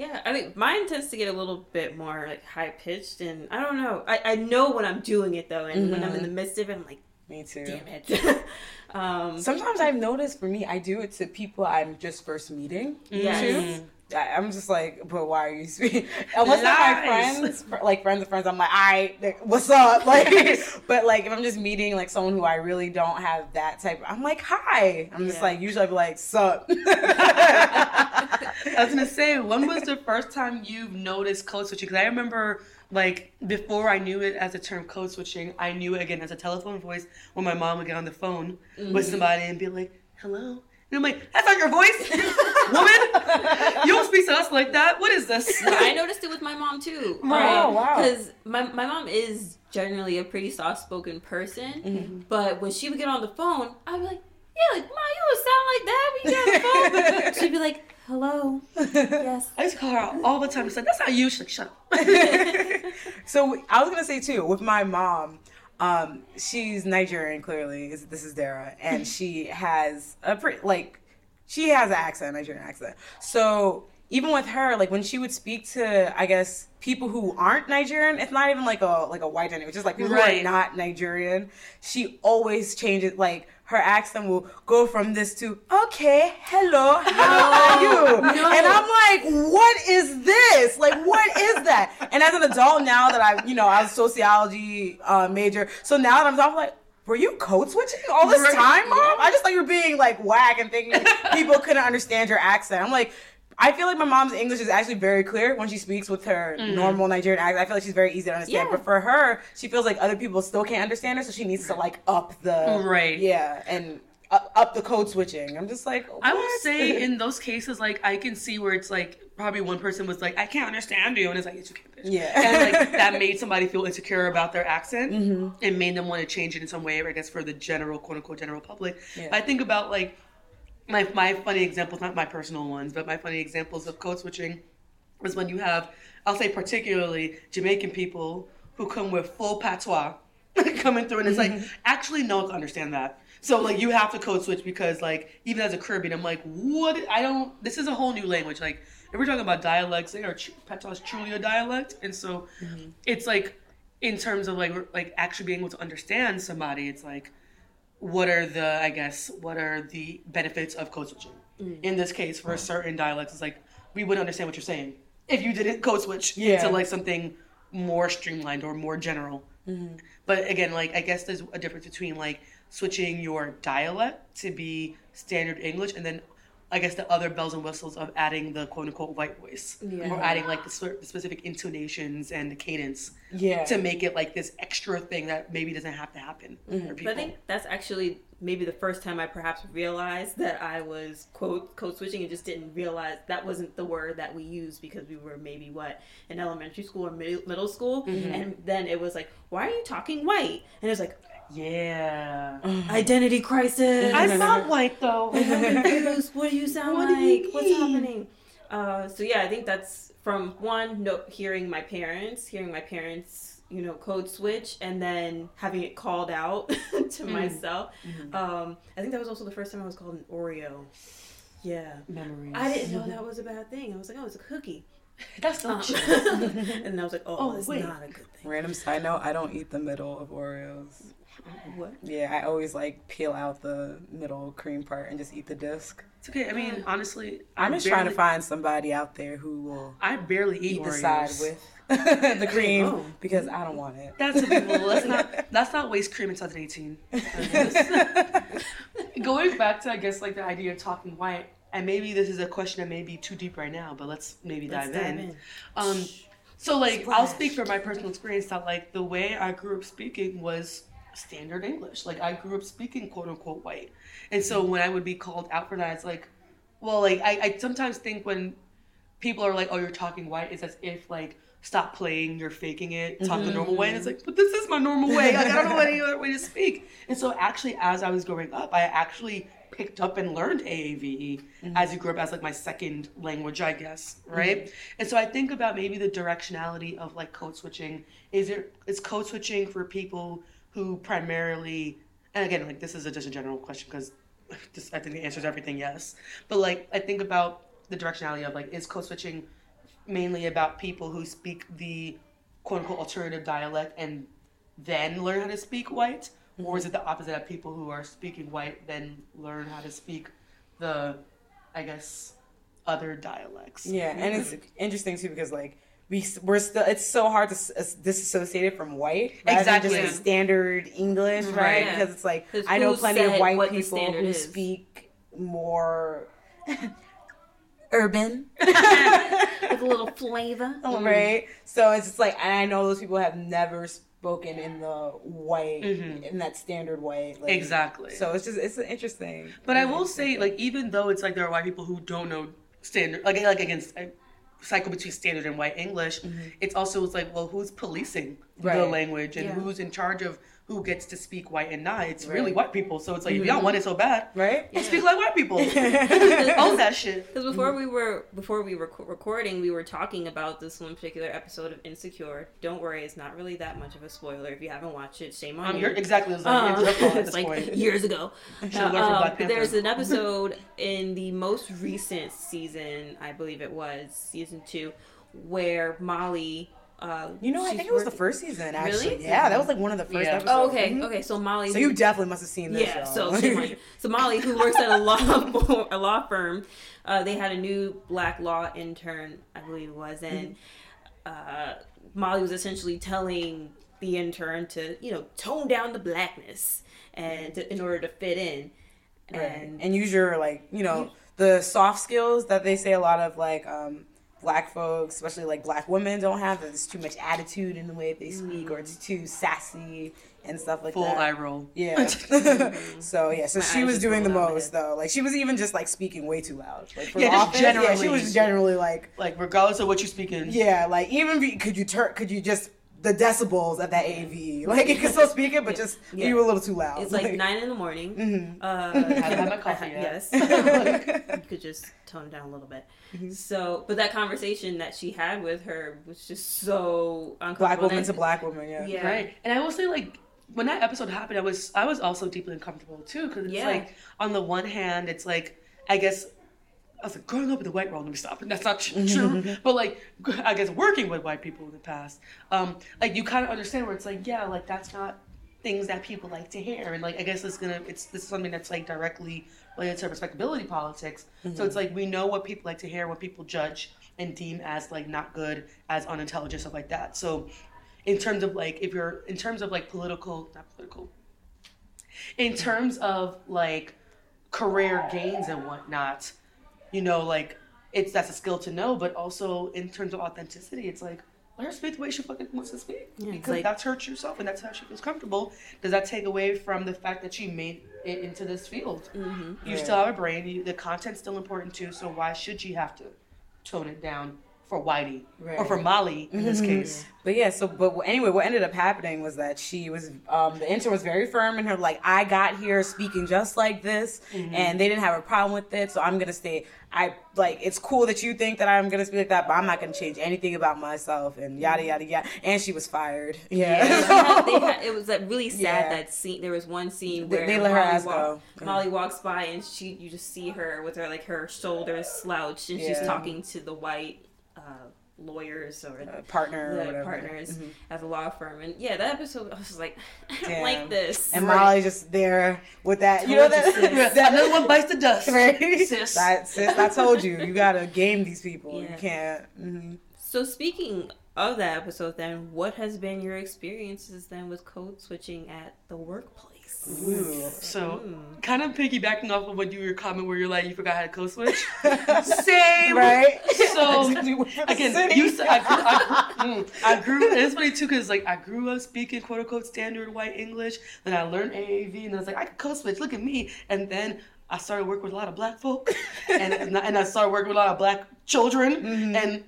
Yeah, I think mine tends to get a little bit more like high pitched, and I don't know. I, I know when I'm doing it though, and when I'm in mm-hmm. the midst of it, I'm like, Me too. damn it. um, Sometimes I've noticed for me, I do it to people I'm just first meeting. Yes. Too. I- I'm just like, but why are you speaking? Unless they're my friends, like friends of friends, I'm like, I, like, what's up? Like, but like if I'm just meeting like someone who I really don't have that type, I'm like, hi. I'm just Yeah. like, usually I'd be like, sup. I was gonna say, when was the first time you've noticed code switching? Because I remember, like, before I knew it as a term code switching, I knew it again as a telephone voice when my mom would get on the phone with somebody and be like, hello. And I'm like, that's not your voice, woman. You don't speak to us like that. What is this? I noticed it with my mom too. Oh, wow. Because my, my mom is generally a pretty soft spoken person, Mm-hmm. but when she would get on the phone, I'd be like, yeah, like, Ma, you don't sound like that when you get on the phone. She'd be like, hello. Yes. I used to call her all the time. It's like, that's not you. She's like, shut up. so I was gonna say too with my mom. Um, she's Nigerian. Clearly, this is Dara, and she has a pretty like she has an accent, Nigerian accent. So even with her, like when she would speak to, I guess people who aren't Nigerian, it's not even like a like a white dynamic. It's just like people who are not Nigerian. She always changes like. Her accent will go from this to okay, hello, how are you? And I'm like, what is this? Like, what is that? And as an adult now that I, you know, I was a sociology uh, major, so now that I'm talking, like, were you code switching all this Right. time, mom? I just thought you were being like whack and thinking people couldn't understand your accent. I'm like. I feel like my mom's English is actually very clear when she speaks with her normal Nigerian accent. I feel like she's very easy to understand. Yeah. But for her, she feels like other people still can't understand her, so she needs to like up the Right. Yeah, and up, the code switching. I'm just like, I will say in those cases, like I can see where it's like probably one person was like, I can't understand you, and it's like, yes, you can, bitch. Yeah. and like that made somebody feel insecure about their accent Mm-hmm. and made them want to change it in some way, I guess, for the general quote unquote general public. Yeah. I think about like my my funny examples, not my personal ones, but my funny examples of code switching was when you have, I'll say particularly Jamaican people who come with full patois coming through, and it's like mm-hmm. actually no one can understand that. So like you have to code switch because like even as a Caribbean, I'm like, what? I don't. This is a whole new language. Like if we're talking about dialects, they are patois is truly a dialect, and so mm-hmm. it's like in terms of like like actually being able to understand somebody, it's like what are the I guess what are the benefits of code switching? Mm. In this case, for certain dialects, it's like we wouldn't understand what you're saying if you didn't code switch Yeah. to like something more streamlined or more general. Mm-hmm. But again, like I guess there's a difference between like switching your dialect to be standard English and then I guess the other bells and whistles of adding the quote unquote white voice Yeah. or adding like the, sort- the specific intonations and the cadence Yeah. to make it like this extra thing that maybe doesn't have to happen for people. But I think that's actually maybe the first time I perhaps realized that I was quote code switching and just didn't realize that wasn't the word that we used because we were maybe what in elementary school or mid- middle school, mm-hmm. and then it was like, why are you talking white? And it was like yeah. identity crisis. I'm not white though. I'm confused. What do you sound What do you like? What's happening? Uh, so yeah, I think that's from one, no, hearing my parents, hearing my parents, you know, code switch, and then having it called out to myself. Um, I think that was also the first time I was called an Oreo. Yeah. Memories. I didn't know that was a bad thing. I was like, oh, it's a cookie. That's Um, and I was like, oh, Oh, it's wait. not a good thing. Random side note: I don't eat the middle of Oreos. What? Yeah, I always like peel out the middle cream part and just eat the disc. It's okay. I mean, honestly, I'm I just trying to find somebody out there who will I barely eat, eat the side with the cream Oh. because I don't want it. That's a people. Let's not. Let's not waste cream in 2018. Going back to, I guess, like the idea of talking white, and maybe this is a question that may be too deep right now, but let's maybe Let's dive, dive in. in. Um, so like I'll speak from my personal experience that like the way I grew up speaking was standard English. Like I grew up speaking quote unquote white. And so mm-hmm. when I would be called out for that, it's like well like I, I sometimes think when people are like, Oh, you're talking white, it's as if like stop playing, you're faking it, talk the normal way. And it's mm-hmm. like, but this is my normal way. Like, I don't know any other way to speak. And so actually as I was growing up, I actually picked up and learned AAVE mm-hmm. as you grew up as like my second language, I guess, right? And so I think about maybe the directionality of like code switching. Is it is code switching for people who primarily and again like this is a, just a general question because I think the answer is everything yes. But like I think about the directionality of like is code switching mainly about people who speak the quote unquote alternative dialect and then learn how to speak white? Or is it the opposite of people who are speaking white then learn how to speak the, I guess, other dialects? Yeah, and it's interesting too because like we we're still it's so hard to s- s- disassociate it from white rather than Exactly. just like standard English, right? Right. Yeah. Because it's like I know plenty of white people standard who is? speak more urban, With a little flavor. right? So it's just like, and I know those people have never spoken in the white Mhm. in that standard white, like, Exactly. So it's just it's interesting. But I will say, like, even though it's like there are white people who don't know standard, like, like against a cycle between standard and white English, mm-hmm. it's also it's like, well, who's policing the language and Yeah. who's in charge of who gets to speak white and not? It's really white people. So it's like, if y'all want it so bad, right? well, speak like white people. Own that shit. Because before we were before we were recording, we were talking about this one particular episode of Insecure. Don't worry, it's not really that much of a spoiler. If you haven't watched it, shame on Um, you. you're exactly. It's, like, Uh, it's your fault at it's like point. years ago. Should've learned from Uh, Black but there's an episode in the most recent season, I believe it was season two, where Molly. Uh, You know, I think it was the first season. Actually, Really? yeah, that was like one of the first Yeah. episodes. Oh, okay, Mhm. okay. So Molly. So you definitely must have seen this. Yeah, show. so so Molly, who works at a law a law firm, uh, they had a new black law intern, I believe it was, and uh, Molly was essentially telling the intern to you know tone down the blackness and to, in order to fit in. Right. And and use your like you know the soft skills that they say a lot of like um black folks especially like black women don't have there's too much attitude in the way they speak or it's mm. too sassy and stuff like Full that. eye roll. Yeah. so yeah, so My she was doing the rolled out my most though. Like she was even just like speaking way too loud. Like for Yeah, office, yeah, she was generally like Like regardless of what you're speaking. yeah, like even be, could you turn could you just the decibels of that AV like it could still speak it, but just Yeah. you were a little too loud. It's like nine in the morning. Mhm. Uh, Haven't had my coffee yet. yes. you could just tone it down a little bit. Mm-hmm. So, but that conversation that she had with her was just so uncomfortable. black woman And- to black woman. Yeah. Yeah. Right. And I will say, like, when that episode happened, I was I was also deeply uncomfortable too, because it's Yeah. like on the one hand, it's like I guess I was like growing up in the white world. Let me stop, and that's not true. but like I guess working with white people in the past, um, like you kind of understand where it's like, yeah, like that's not things that people like to hear, and like I guess it's gonna it's this is something that's like directly related to respectability politics. So it's like we know what people like to hear, what people judge and deem as like not good, as unintelligent, stuff like that. So in terms of like if you're in terms of like political not political in terms of like career gains and whatnot you know like it's that's a skill to know but also in terms of authenticity it's like let her speak the way she fucking wants to speak Yeah, because like- that's her true self and that's how she feels comfortable does that take away from the fact that she made it into this field Mm-hmm. you Right. still have a brain you, the content's still important too so why should she have to tone it down for Whitey or for Molly in this Mhm. case But yeah, so but anyway, what ended up happening was that she was um, the intern was very firm in her like I got here speaking just like this, Mm-hmm. and they didn't have a problem with it, so I'm gonna stay. I like it's cool that you think that I'm gonna speak like that, but I'm not gonna change anything about myself and yada yada yada. And she was fired. Yeah, Yeah, they had- they had- it was like really sad Yeah. that scene. There was one scene where they let her Molly ass walk- go. Yeah. Molly walks by and she, you just see her with her like her shoulders slouched, and she's talking to the white uh, lawyers or Uh, partner the whatever. partners Mhm. at the law firm. And yeah, that episode I was like, I don't Damn. like this. And Right. Molly's just there with that. You know Told you, that. sis. another one bites the dust Right? sis. That, sis, I told you, you gotta game these people. You can't. hmm So speaking of that episode, then what has been your experiences then with code switching at the workplace? Ooh. So, Mm. kind of piggybacking off of what you were comment where you're like, you forgot how to code switch. Same. Right? So, You went for the Again, you said I grew, I, grew, mm, I grew. and It's funny too because like I grew up speaking quote unquote standard white English. Then I learned AAV, and I was like, I can code switch. Look at me. And then I started working with a lot of black folk, and and I- started working with a lot of black children, Mhm. and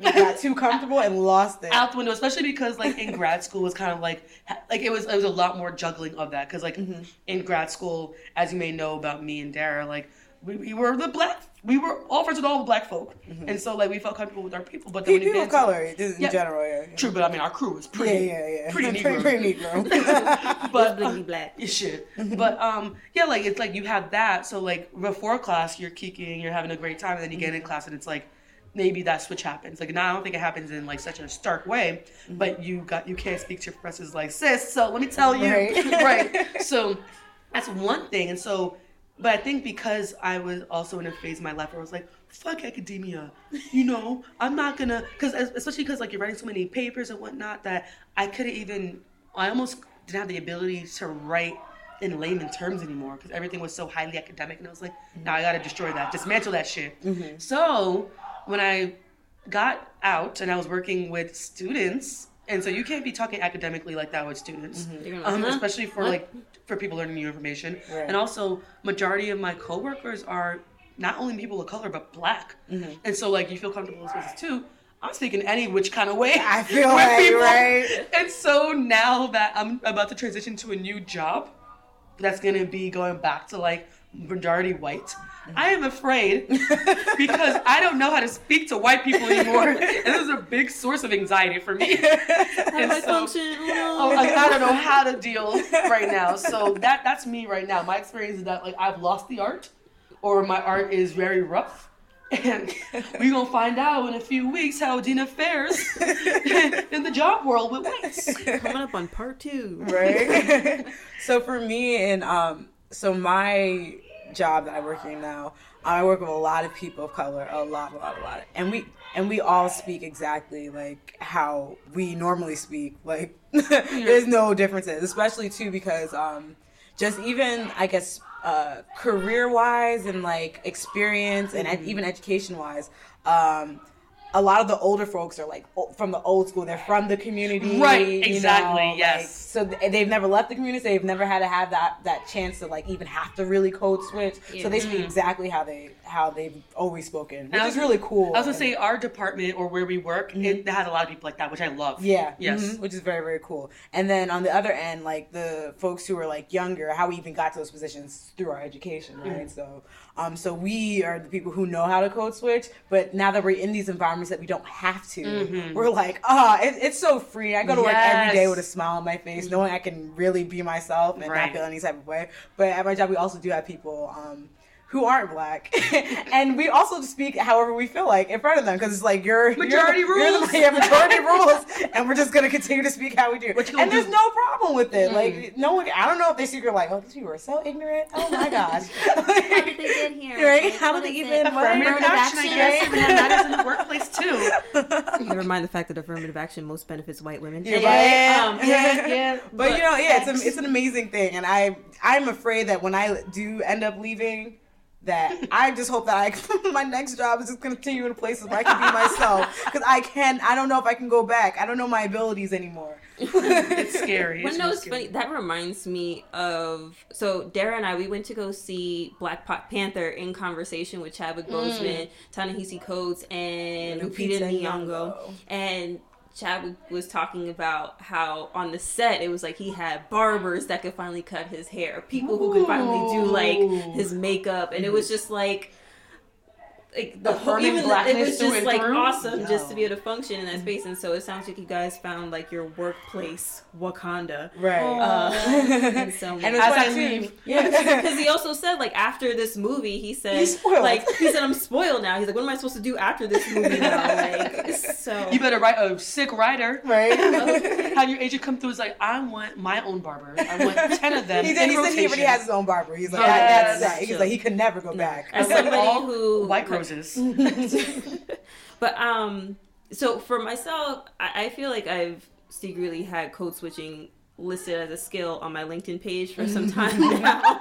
got too comfortable and lost it. out the window, especially because like in grad school was kind of like like it was it was a lot more juggling of that because like Mhm. in grad school, as you may know about me and Dera, like we, we were the black we were all friends with all the black folk, and so like we felt comfortable with our people. But then when you People get of into- color, in Yeah. general, yeah. yeah. true, but I mean our crew was pretty yeah, yeah. pretty pretty, Negro. pretty Negro. but Blingy black. you should. But um, yeah, like it's like you have that. So like before class, you're kicking, you're having a great time, and then you get in class, and it's like maybe that switch happens. Like now, I don't think it happens in like such a stark way, mm-hmm. but you got you can't speak to your professors like sis. So let me tell you, Right. right? So that's one thing, and so. But I think because I was also in a phase in my life where I was like, fuck academia. You know, I'm not gonna, because especially because like you're writing so many papers and whatnot that I couldn't even, I almost didn't have the ability to write in layman terms anymore because everything was so highly academic. And I was like, mm-hmm. now I gotta destroy that, dismantle that shit. Mm-hmm. So when I got out and I was working with students, and so you can't be talking academically like that with students, They're um, huh? especially for What? like for people learning new information. Right. And also, majority of my coworkers are not only people of color but black, Mm-hmm. and so like you feel comfortable in spaces too. I'm speaking any which kind of way. I feel like, people. right? And so now that I'm about to transition to a new job, that's gonna be going back to like majority white. I am afraid because I don't know how to speak to white people anymore, and this is a big source of anxiety for me. How do And I so- function? Oh, Oh, like, I don't know how to deal right now. So that that's me right now. My experience is that like I've lost the art, or my art is very rough. And we're gonna find out in a few weeks how Dina fares in the job world with whites. Coming up on part two. right? so for me and um so my job that I work in now, I work with a lot of people of color, a lot, a lot, a lot. And we and we all speak exactly like how we normally speak. Like there's no differences, especially too because um just even I guess uh career wise and like experience and ed- even education wise, um a lot of the older folks are like from the old school. They're from the community, Right, you exactly, know, like, yes. so they've never left the community. So they've never had to have that that chance to like even have to really code switch. Yeah. So they speak mm-hmm. exactly how they how they've always spoken, which I is was- really cool. I was gonna say our department or where we work, it has a lot of people like that, which I love. Yeah. Yes. mhm, which is very, very cool. And then on the other end, like the folks who are like younger, how we even got to those positions through our education, right? Mm. So, um, so we are the people who know how to code switch, but now that we're in these environments that we don't have to, we're like, ah, it, it's so free. I go to work every day Mm-hmm. With a smile on my face, knowing I can really be myself and Right. not feel any type of way. But at my job, we also do have people, um, who aren't black, and we also speak however we feel like in front of them because it's like you're Majority you're, you're rules. the, yeah, majority rules, and we're just gonna continue to speak how we do. What you And there's do? no problem with it. Mm. Like no one, I don't know if they secret like, oh, these people are so ignorant. Oh my gosh, How did they get here? Right? Like, How what did they even- it? what- Affirmative Affirmative action, I guess, right? and that matters in the workplace too. Never mind the fact that affirmative action most benefits white women. You're Yeah, right. um, yeah, yeah. But, you know, yeah, it's a, it's an amazing thing, and I I'm afraid that when I do end up leaving. That I just hope that I my next job is just gonna continue in places where I can be myself because I can I don't know if I can go back I don't know my abilities anymore. It's scary. Well, It's no, it's funny. That reminds me of so Dera and I. We went to go see Black Pa- Panther in conversation with Chadwick mm. Boseman, Ta-Nehisi Coates, and Lupita Nyong'o. And Chadwick was talking about how on the set it was like he had barbers that could finally cut his hair, people who could finally do like his makeup, and it was just like. Like the whole, Affirming even the, it was just like through? awesome just to be able to function in that space, and so it sounds like you guys found like your workplace Wakanda. Right. Uh, and so and it's As I funny leave. Yeah. because he also said like after this movie he said He's spoiled. like he said i'm spoiled now he's like what am i supposed to do after this movie now like so You better write a sick writer. right. Have your agent come through. It's like I want my own barber. I want ten of them. He said in he said he already has his own barber. He's like, Yes. that, that's that. He's like, he could never go back. as somebody all who white roses. but um so for myself I, I feel like i've secretly had code switching listed as a skill on my linkedin page for some time now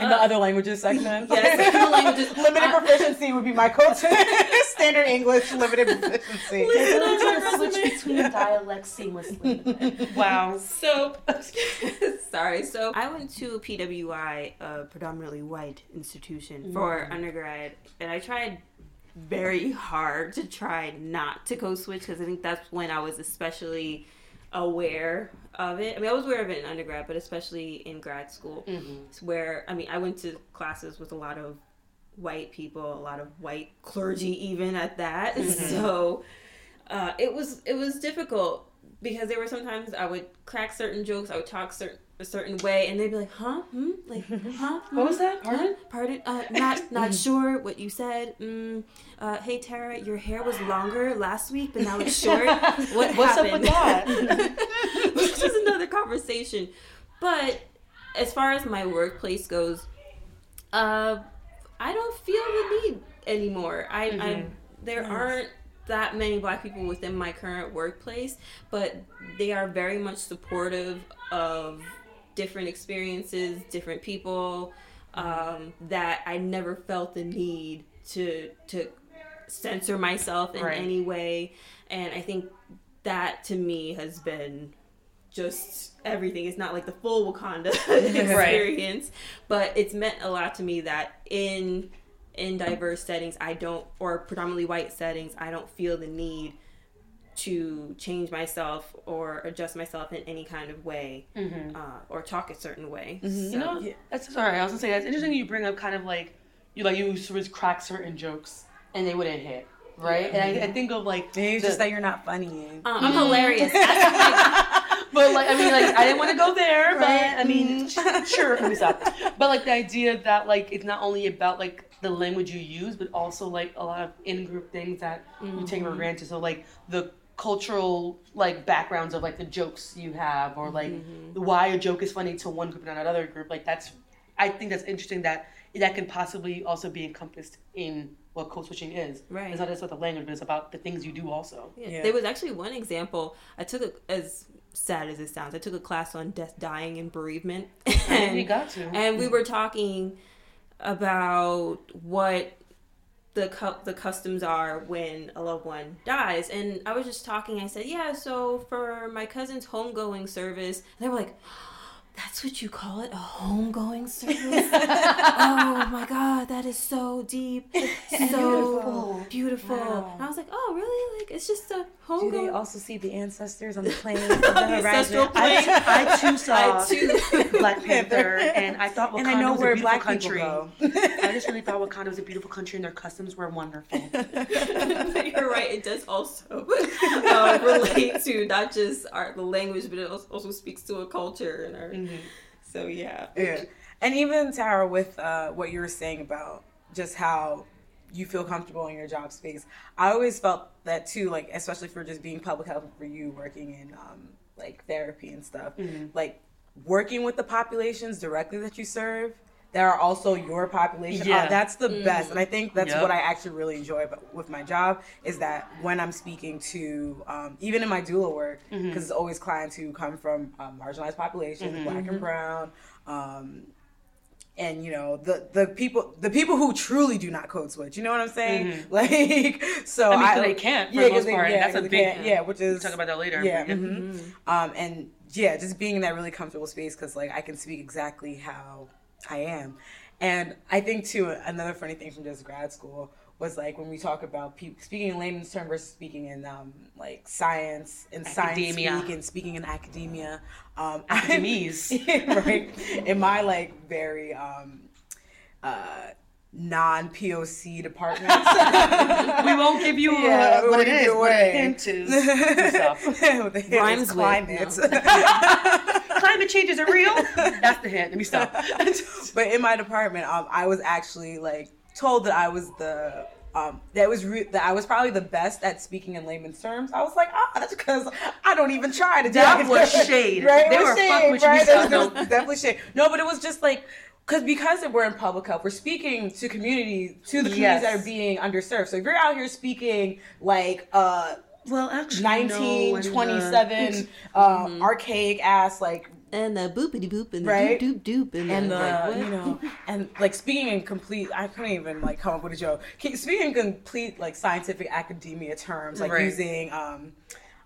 In the uh, other languages section. yes the languages limited I- proficiency would be my coach. Standard English, limited proficiency. Listen, I'm trying to switch resume. between dialects seamlessly. Wow. So, sorry. So, I went to PWI, a predominantly white institution, for undergrad, and I tried very hard to try not to code switch because I think that's when I was especially aware of it. I mean, I was aware of it in undergrad, but especially in grad school, it's where I mean, I went to classes with a lot of white people, a lot of white clergy, even at that. So uh, it was it was difficult because there were sometimes I would crack certain jokes, I would talk certain a certain way, and they'd be like, "Huh? Hmm? Like, huh? What was that? Hmm? Pardon? Pardon? Uh, not not sure what you said. Mm, uh, hey Tara, your hair was longer last week, but now it's short. What What's up with that? Which is another conversation. But as far as my workplace goes, uh, I don't feel the need anymore. I, I Mm-hmm. there aren't that many black people within my current workplace, but they are very much supportive of different experiences, different people. Um, that I never felt the need to to censor myself in Right. any way, and I think that to me has been just everything. It's not like the full Wakanda experience, but it's meant a lot to me that in in diverse settings, I don't, or predominantly white settings, I don't feel the need to change myself or adjust myself in any kind of way mm-hmm. uh, or talk a certain way. Mm-hmm. You know, that's sorry. I was gonna say that's interesting. You bring up kind of like you like you sort of crack certain jokes and they wouldn't hit, right? And I, I mm-hmm. think of like Maybe it's the- just that you're not funny. Uh, I'm hilarious. But like I mean like I didn't want to go there, but I mean sure, let me stop. But like the idea that like it's not only about like the language you use, but also like a lot of in group things that you take for granted. So like the cultural like backgrounds of like the jokes you have or like mm-hmm. why a joke is funny to one group and not another group. Like that's I think that's interesting that that can possibly also be encompassed in what code switching is. Right. It's not just about the language, but it's about the things you do also. Yeah. Yeah. There was actually one example. I took a, as sad as it sounds. I took a class on death, dying, and bereavement, And you and, got to. and we were talking about what the cu- the customs are when a loved one dies. And I was just talking. I said, yeah. So for my cousin's homegoing service, they were like. That's what you call it, a homegoing service. oh my god, that is so deep, so beautiful. Wow. And I was like, oh really? Like it's just a homegoing. Do they also see the ancestors on the plane of the ancestral horizon? plane. I, I too saw I too- Black Panther, and I thought Wakanda and I know was where a beautiful black country. people I just really thought Wakanda was a beautiful country, and their customs were wonderful. But you're right. It does also uh, relate to not just our the language, but it also speaks to a culture and our. Mm-hmm. So yeah. Yeah. And even Tara, with uh, what you were saying about just how you feel comfortable in your job space, I always felt that too. Like especially for just being public health for you, working in um, like therapy and stuff, like working with the populations directly that you serve. That are also your population. Yeah. Oh, that's the best, and I think that's Yep. what I actually really enjoy about, with my job is that when I'm speaking to, um, even in my doula work, because it's always clients who come from um, marginalized populations, black and brown, um, and you know the the people the people who truly do not code switch. You know what I'm saying? Like so, I mean, 'cause they can't, for the most part, and that's a 'cause they big- can't, yeah, which We'll is talk about that later. yeah, Yeah. mhm. um, and yeah, just being in that really comfortable space because like I can speak exactly how I am, and I think too another funny thing from just grad school was like when we talk about pe- speaking in layman's term versus speaking in um, like science and Academia. science speak and speaking in academia. Um, Academies. right? In my like very um, uh, non POC departments. We won't give you Yeah, uh, we what won't it is, you but away. a hint is stuff. Rhymes with, climate. Climate change is it real? That's the hint. Let me stop. but in my department, um, I was actually like told that I was the um, that was re- that I was probably the best at speaking in layman's terms. I was like, ah, that's because I don't even try to. do That it." was shade. right? They were fucking with right? You It was- said, it was no. definitely shade. No, but it was just like. Cause because we're in public health, we're speaking to community to the communities Yes. that are being underserved. So if you're out here speaking like uh well, actually, no, uh, 1927 um, archaic ass like And the boopity boop and the Right? doop doop doop and, and the, the like, you know and like speaking in complete i couldn't even like come up with a joke Ke- speaking in complete like scientific academia terms like Right. using um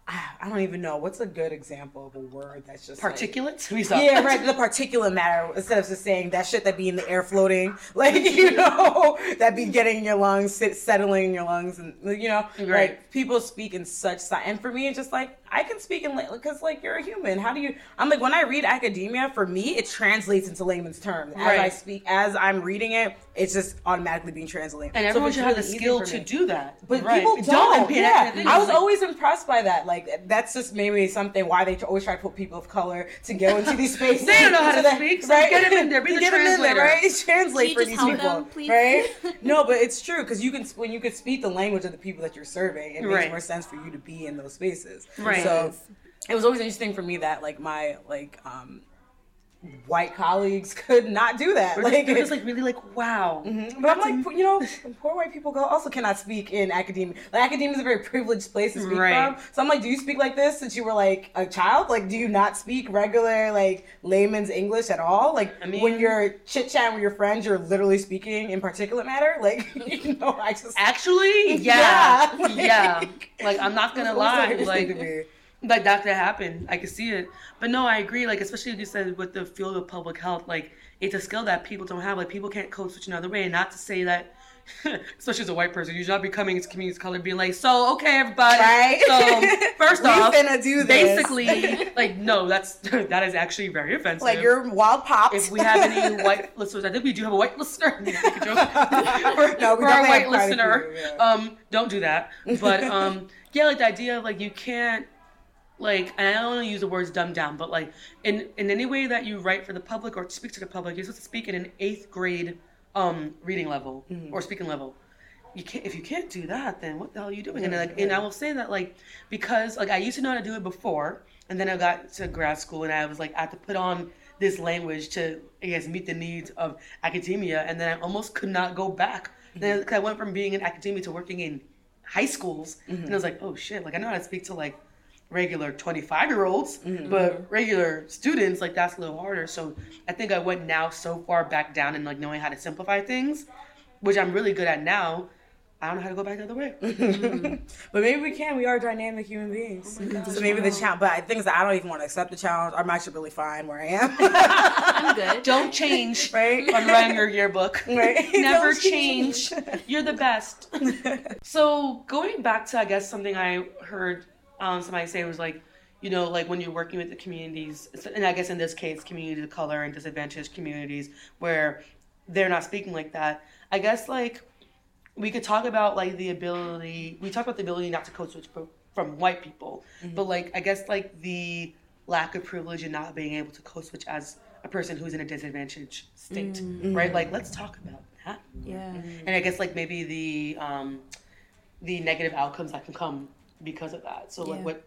I don't even know what's a good example of a word that's just like- particulates. Saw. yeah, right. The particulate matter instead of just saying that shit that be in the air floating, like you know, that be getting in your lungs, sit, settling in your lungs, and you know, Right. like people speak in such. And for me, it's just like I can speak in because like you're a human. How do you? I'm like when I read academia, for me, it translates into layman's terms as I speak. As I'm reading it, it's just automatically being translated. And So everyone it's should have the skill to do that. But right. people don't. and yeah. I was like, always impressed by that. Like that's just maybe something why they always try to put people of color to go into these spaces. They don't know how So to that- speak, so get 'em in there, be the Get 'em in there, translator. right? Translate for just these people, them, please? right? No, but it's true because you can when you can speak the language of the people that you're serving, it makes Right. more sense for you to be in those spaces. Right. So it was always interesting for me that like my like um white colleagues could not do that. We're Like just, we're just like really like wow. but I'm like, you know, poor white people go also cannot speak in academia. Like academia is a very privileged place to speak Right. from. So I'm like, do you speak like this since you were like a child? Like, do you not speak regular like layman's English at all? Like I mean- when you're chit chatting with your friends, you're literally speaking in particulate matter. Like, you know, I just Actually, yeah, Yeah, yeah. like- Like I'm not gonna It was lie, like. Like that could happen. I could see it. But no, I agree. Like especially like you said with the field of public health, like it's a skill that people don't have. Like people can't code switch another way. And not to say that, especially as a white person, you should not be coming into community of color being like, so okay, everybody. Right? So first off, finna do this. basically, like no, that's that is actually very offensive. like you're wild pops. if we have any white listeners, I think we do have a white listener. Make a joke. for, No, we for our white have quite a listener, yeah. um, don't do that. But um, yeah, like the idea of like you can't like, and I don't want to use the words dumb down, but like in in any way that you write for the public or speak to the public, you're supposed to speak in an eighth grade um reading level Mm-hmm. or speaking level. You can't if you can't do that, then what the hell are you doing? And like, and I will say that like because like I used to know how to do it before, and then I got to grad school and I was like I had to put on this language to I guess meet the needs of academia, and then I almost could not go back. Then 'cause I went from being in academia to working in high schools, and I was like, oh shit, like I know how to speak to like regular 25 year olds, mm-hmm. but regular students, like that's a little harder. So I think I went now so far back down and like knowing how to simplify things, which I'm really good at now. I don't know how to go back the other way. but maybe we can. We are dynamic human beings. Oh so maybe the challenge, but I think that I don't even want to accept the challenge. I'm actually really fine where I am. I'm good. Don't change right? on writing your yearbook. Right. Never Don't change. You're the best. so going back to I guess something I heard um, somebody say it was like, you know, like when you're working with the communities, and I guess in this case, communities of color and disadvantaged communities where they're not speaking like that. I guess like we could talk about like the ability. We talk about the ability not to code switch from, from white people, but like I guess like the lack of privilege and not being able to code switch as a person who's in a disadvantaged state, right? Like let's talk about that. Yeah. And I guess like maybe the um, the negative outcomes that can come because of that. So like what?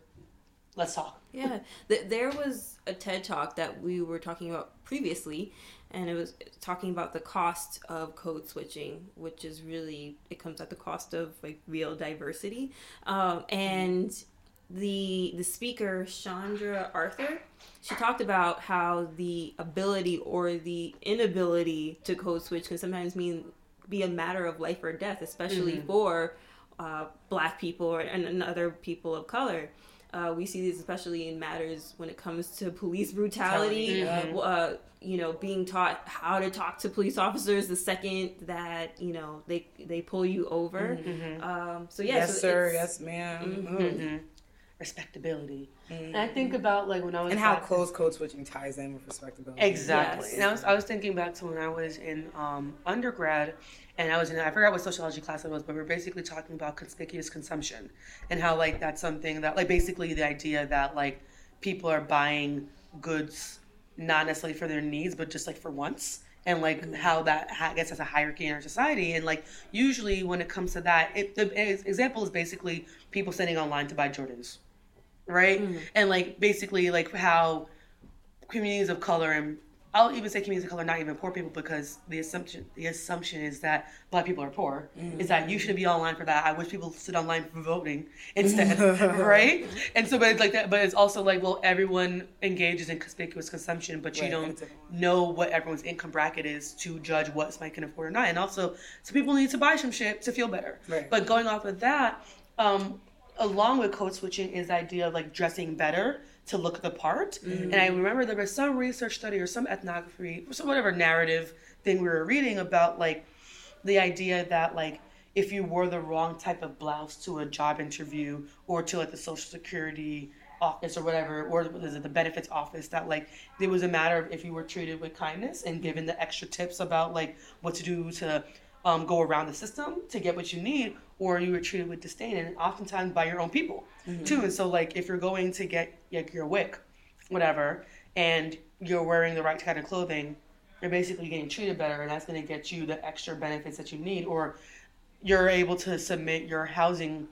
Let's talk. Yeah, there was a TED talk that we were talking about previously, and it was talking about the cost of code switching, which is really it comes at the cost of like real diversity. Um, and the the speaker Chandra Arthur, she talked about how the ability or the inability to code switch can sometimes mean be a matter of life or death, especially for uh, black people or, and, and other people of color. Uh, we see these especially in matters when it comes to police brutality. Brutality, Uh, you know, being taught how to talk to police officers the second that you know they they pull you over. Um, so yeah, yes, so sir. Yes, madam Mm-hmm. Respectability. And I think about like when I was And how back- close code switching ties in with respectability. Exactly. Yes. And I was I was thinking back to when I was in um, undergrad, and I was in I forgot what sociology class it was, but we are basically talking about conspicuous consumption and how like that's something that like basically the idea that like people are buying goods not necessarily for their needs, but just like for once. And like how that ha- I guess as a hierarchy in our society, and like usually when it comes to that, it, the ex- example is basically people sitting online to buy Jordans, right? And like basically like how communities of color and I'll even say communities of color, not even poor people, because the assumption the assumption is that black people are poor. Is that you shouldn't be online for that. I wish people sit online for voting instead, right? And so, but it's like that. But it's also like, well, everyone engages in conspicuous consumption, but you Right, don't know what everyone's income bracket is to judge what somebody can afford or not. And also, some people need to buy some shit to feel better. Right. But going off of that, um, along with code switching is the idea of like dressing better to look the part. Mm-hmm. And I remember there was some research study or some ethnography, or some whatever narrative thing we were reading about like the idea that like if you wore the wrong type of blouse to a job interview or to like the social security office or whatever or is it the benefits office that like it was a matter of if you were treated with kindness and given the extra tips about like what to do to um, go around the system to get what you need or you were treated with disdain and oftentimes by your own people too. And so like if you're going to get like your WIC whatever and you're wearing the right kind of clothing you're basically getting treated better and that's going to get you the extra benefits that you need or you're able to submit your housing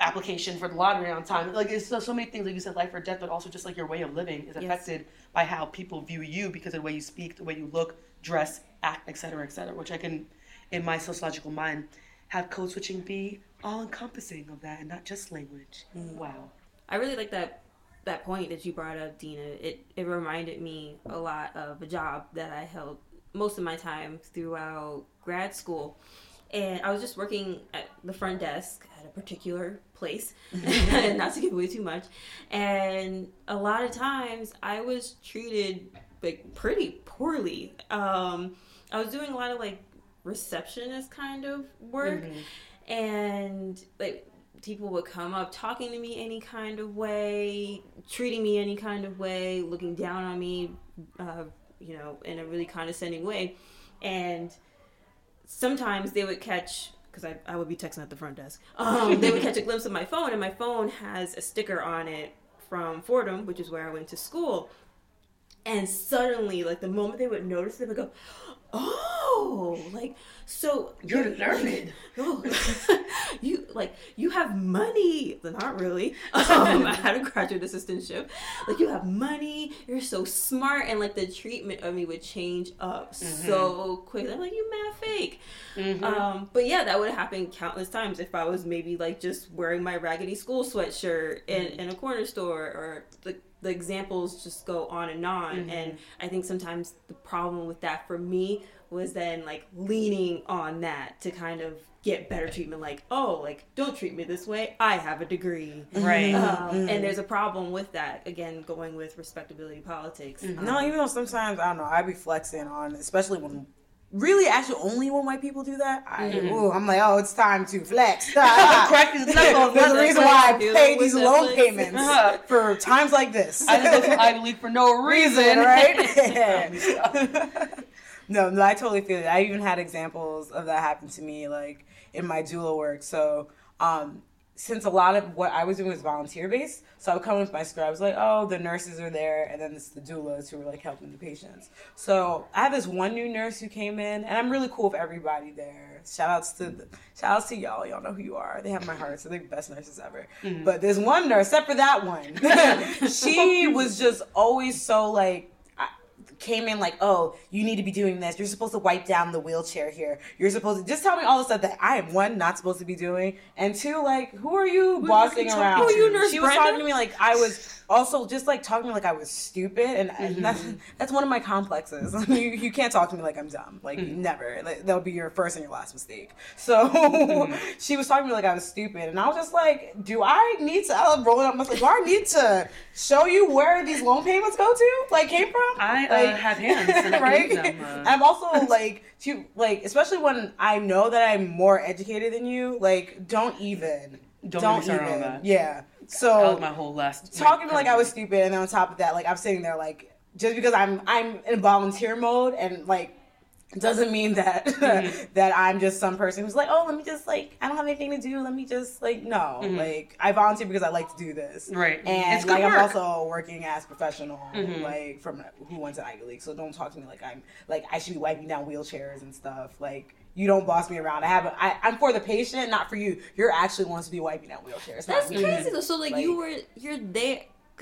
application for the lottery on time. Like it's so, so many things like you said life or death but also just like your way of living is affected by how people view you because of the way you speak the way you look dress act etc etc which i can in my sociological mind have code switching be all encompassing of that and not just language wow I really like that that point that you brought up, Dina. It it reminded me a lot of a job that I held most of my time throughout grad school. And I was just working at the front desk at a particular place, not to give away too much. And a lot of times I was treated like pretty poorly. Um, I was doing a lot of like receptionist kind of work, and like people would come up talking to me any kind of way, treating me any kind of way, looking down on me, uh, you know, in a really condescending way. And sometimes they would catch, because I, I would be texting at the front desk, um, they would catch a glimpse of my phone, and my phone has a sticker on it from Fordham, which is where I went to school. And suddenly, like the moment they would notice, they would go, "Oh, like so You're like, learned. oh, you like you have money. Not really. Um, i had a graduate assistantship like you have money. You're so smart. And like the treatment of me would change up so quick. I'm like you mad fake. Um, but yeah that would happen countless times. If i was maybe like just wearing my raggedy school sweatshirt in, in a corner store or the the examples just go on and on and i think sometimes the problem with that for me was then like leaning on that to kind of get better treatment. Like, oh, like don't treat me this way. I have a degree. Right. Um, And there's a problem with that. Again, going with respectability politics. No, Um, even though sometimes I don't know, I be flexing on, especially when. Really, actually, only when white people do that, I, ooh, I'm like, oh, it's time to flex. Crack these knuckles. There's a reason why I pay these loan Netflix. payments Uh-huh. for times like this. I go to Ivy League for no reason, reason, right? No, no, I totally feel it. I even had examples of that happen to me, like in my doula work. So, um, since a lot of what I was doing was volunteer based, so I would come with my scribes, like, oh, the nurses are there, and then it's the doulas who were like helping the patients. So I have this one new nurse who came in, and I'm really cool with everybody there. Shout outs to the, shout outs to y'all. Y'all know who you are. They have my heart, so they're the best nurses ever. Mm-hmm. But there's one nurse, except for that one, she was just always so like came in like, oh, you need to be doing this. You're supposed to wipe down the wheelchair here. You're supposed to just tell me all the stuff that I am one not supposed to be doing, and two, like, who are you bossing around? Who are you, Nurse she was talking to me like I was also just like talking to me like I was stupid, and, and that's that's one of my complexes. you you can't talk to me like I'm dumb, like never. Like, that'll be your first and your last mistake. So she was talking to me like I was stupid, and I was just like, do I need to? I was rolling up my like, do I need to show you where these loan payments go to? Like came from? I uh, have hands right? Them, uh... I'm also like to like, especially when I know that I'm more educated than you. Like, don't even, Don't don't, started even, yeah. So my whole last. talking to like I was stupid, and then on top of that, like I'm sitting there like just because I'm I'm in volunteer mode and like doesn't mean that Mm-hmm. that I'm just some person who's like, oh, let me just like I don't have anything to do. Let me just like no, Mhm. like I volunteer because I like to do this. Right. And It's like I'm work. also a working ass professional, Mhm. like from who went to Ivy League. So don't talk to me like I'm like I should be wiping down wheelchairs and stuff. Like you don't boss me around. I have a, I, I'm for the patient, not for you. You're actually wants to be wiping down wheelchairs. That's not me. crazy though. So like, Like- you were you're there.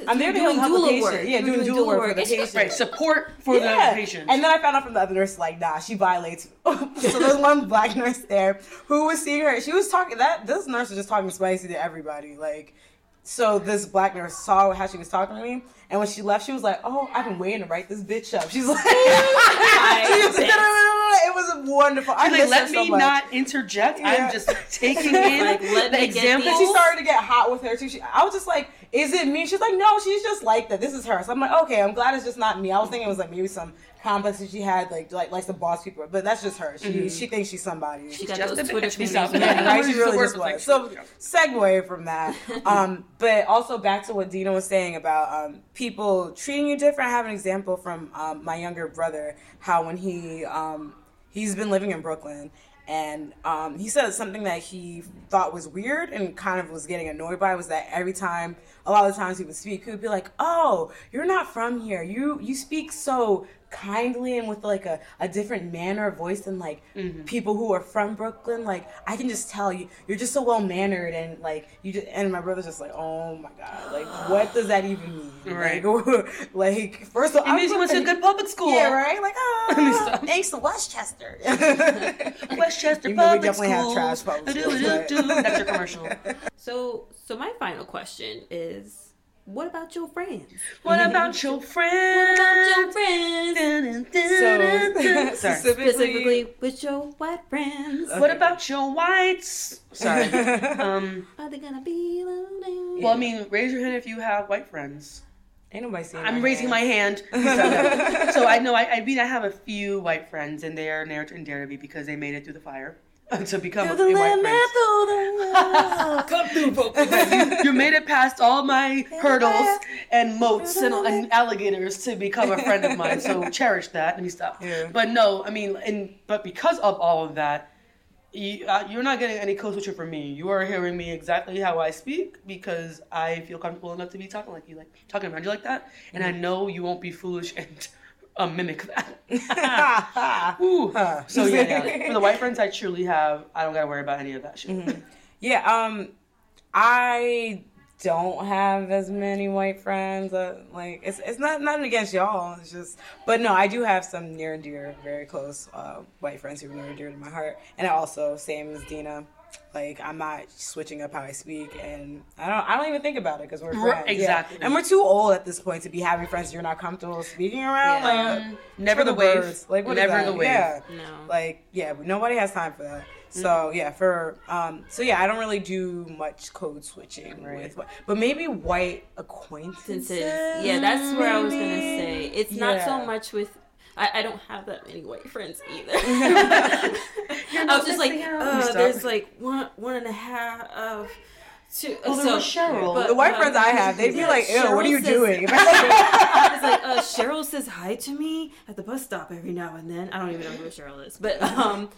I'm there you're to help the patient. Yeah, You're doing doula work for the It's patient. Right. Support for Yeah. the patient. And then I found out from the other nurse, like, nah, she violates. so there's one black nurse there who was seeing her. She was talking that this nurse was just talking spicy to everybody. Like, so this black nurse saw how she was talking to me, and when she left, she was like, "Oh, I've been waiting to write this bitch up." She's like, she was- it was wonderful. I like, let so me much." not interject. Yeah. I'm just taking in Like, let the me example. She started to get hot with her too. She, I was just like, "Is it me?" She's like, "No, she's just like that. This is her." So I'm like, "Okay, I'm glad it's just not me." I was thinking it was like maybe some complex that she had, like like like some boss people, but that's just her. She she thinks she's somebody. She got Just those a Twitter bitch. She fingers. sounds yeah, bad. right. She She's really the just worst. was. So segue from that, um, but also back to what Dina was saying about um, people treating you different. I have an example from um, my younger brother. How when he um, he's been living in Brooklyn. And um, he said something that he thought was weird and kind of was getting annoyed by was that every time, a lot of times he would speak, he would be like, "Oh, you're not from here. You you speak so kindly and with like a, a different manner of voice than like people who are from Brooklyn. Like I can just tell you, you're just so well mannered and like you just and my brother's just like, oh my god, like what does that even mean? Right. Like, like first of all, It means you went to a good public school. Yeah, right. Like ah, thanks to Westchester. Westchester though we Public definitely have trash public schools, but- That's your commercial. So so my final question is, what about your friends? What about your friends? What about your friends. So Sorry. Specifically with your white friends. What about your whites? Sorry. Um. Are they gonna be lonely? Well, I mean, raise your hand if you have white friends. Ain't nobody seeing. I'm raising my hand. so I know I, I mean I have a few white friends, and they are near and dear to me because they made it through the fire to become a, a white friend. Come through, folks. you made it past all my hurdles and moats and, and alligators to become a friend of mine. So cherish that. Let me stop. Yeah. But no, I mean, and but because of all of that, you, uh, you're not getting any code switcher from me. You are hearing me exactly how I speak because I feel comfortable enough to be talking like you, like talking around you like that, and I know you won't be foolish and um, mimic that. Ooh. Huh. So yeah, yeah, for the white friends I truly have, I don't gotta worry about any of that shit. Yeah, um, I don't have as many white friends. Uh, like, it's it's not nothing against y'all. It's just, but no, I do have some near and dear, very close uh, white friends who are near and dear to my heart. And I also, same as Dina, Like I'm not switching up how I speak, and I don't. I don't even think about it because we're friends. Yeah. exactly. And we're too old at this point to be having friends you're not comfortable speaking around. Yeah. Like, Never for the wave. birds. Like what is Never that? the wave. Yeah. No. Like yeah, nobody has time for that. So yeah, for um, so yeah, I don't really do much code switching Right. with, but maybe white acquaintances. Yeah, that's where I was gonna say. It's not so much with. I, I don't have that many white friends either. I was just like, missing uh, there's like one one and a half of two. Well, there so, was Cheryl. but, The white uh, friends I have, they'd be yeah, like, "Ew, what are you says- doing?" it's like uh, Cheryl says hi to me at the bus stop every now and then. I don't even know who Cheryl is, but um,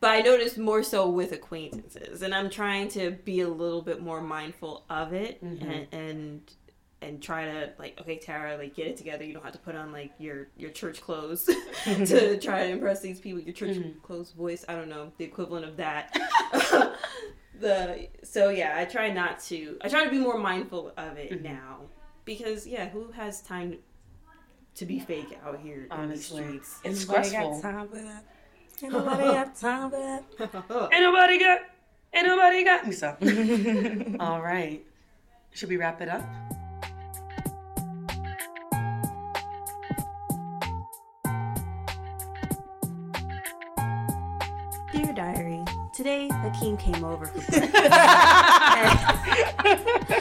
but I noticed more so with acquaintances, and I'm trying to be a little bit more mindful of it, and and and try to like, okay, Tara, like get it together. You don't have to put on like your your church clothes to try to impress these people. Your church mm-hmm. clothes voice, I don't know the equivalent of that. the so yeah, I try not to. I try to be more mindful of it mm-hmm. now because yeah, who has time to be fake out here Honestly. in these streets? It's Nobody stressful. got time for that. Ain't nobody got time for that. Ain't nobody got, ain't nobody got me stop. All right. Should we wrap it up? Today Hakeem came over for breakfast.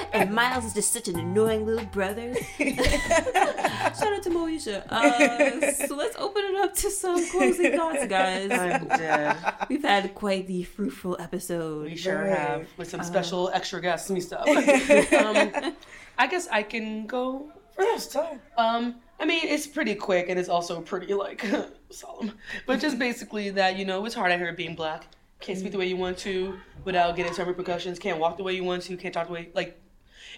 and Myles is just such an annoying little brother. Shout out to Moesha. Uh, so let's open it up to some closing thoughts, guys. I'm dead. We've had quite the fruitful episode. We sure Right. have with some special extra guests me stuff. um, I guess I can go first. Um, I mean, it's pretty quick and it's also pretty like solemn, but just basically that you know it's hard out here being black. Can't speak the way you want to without getting some repercussions. Can't walk the way you want to. Can't talk the way like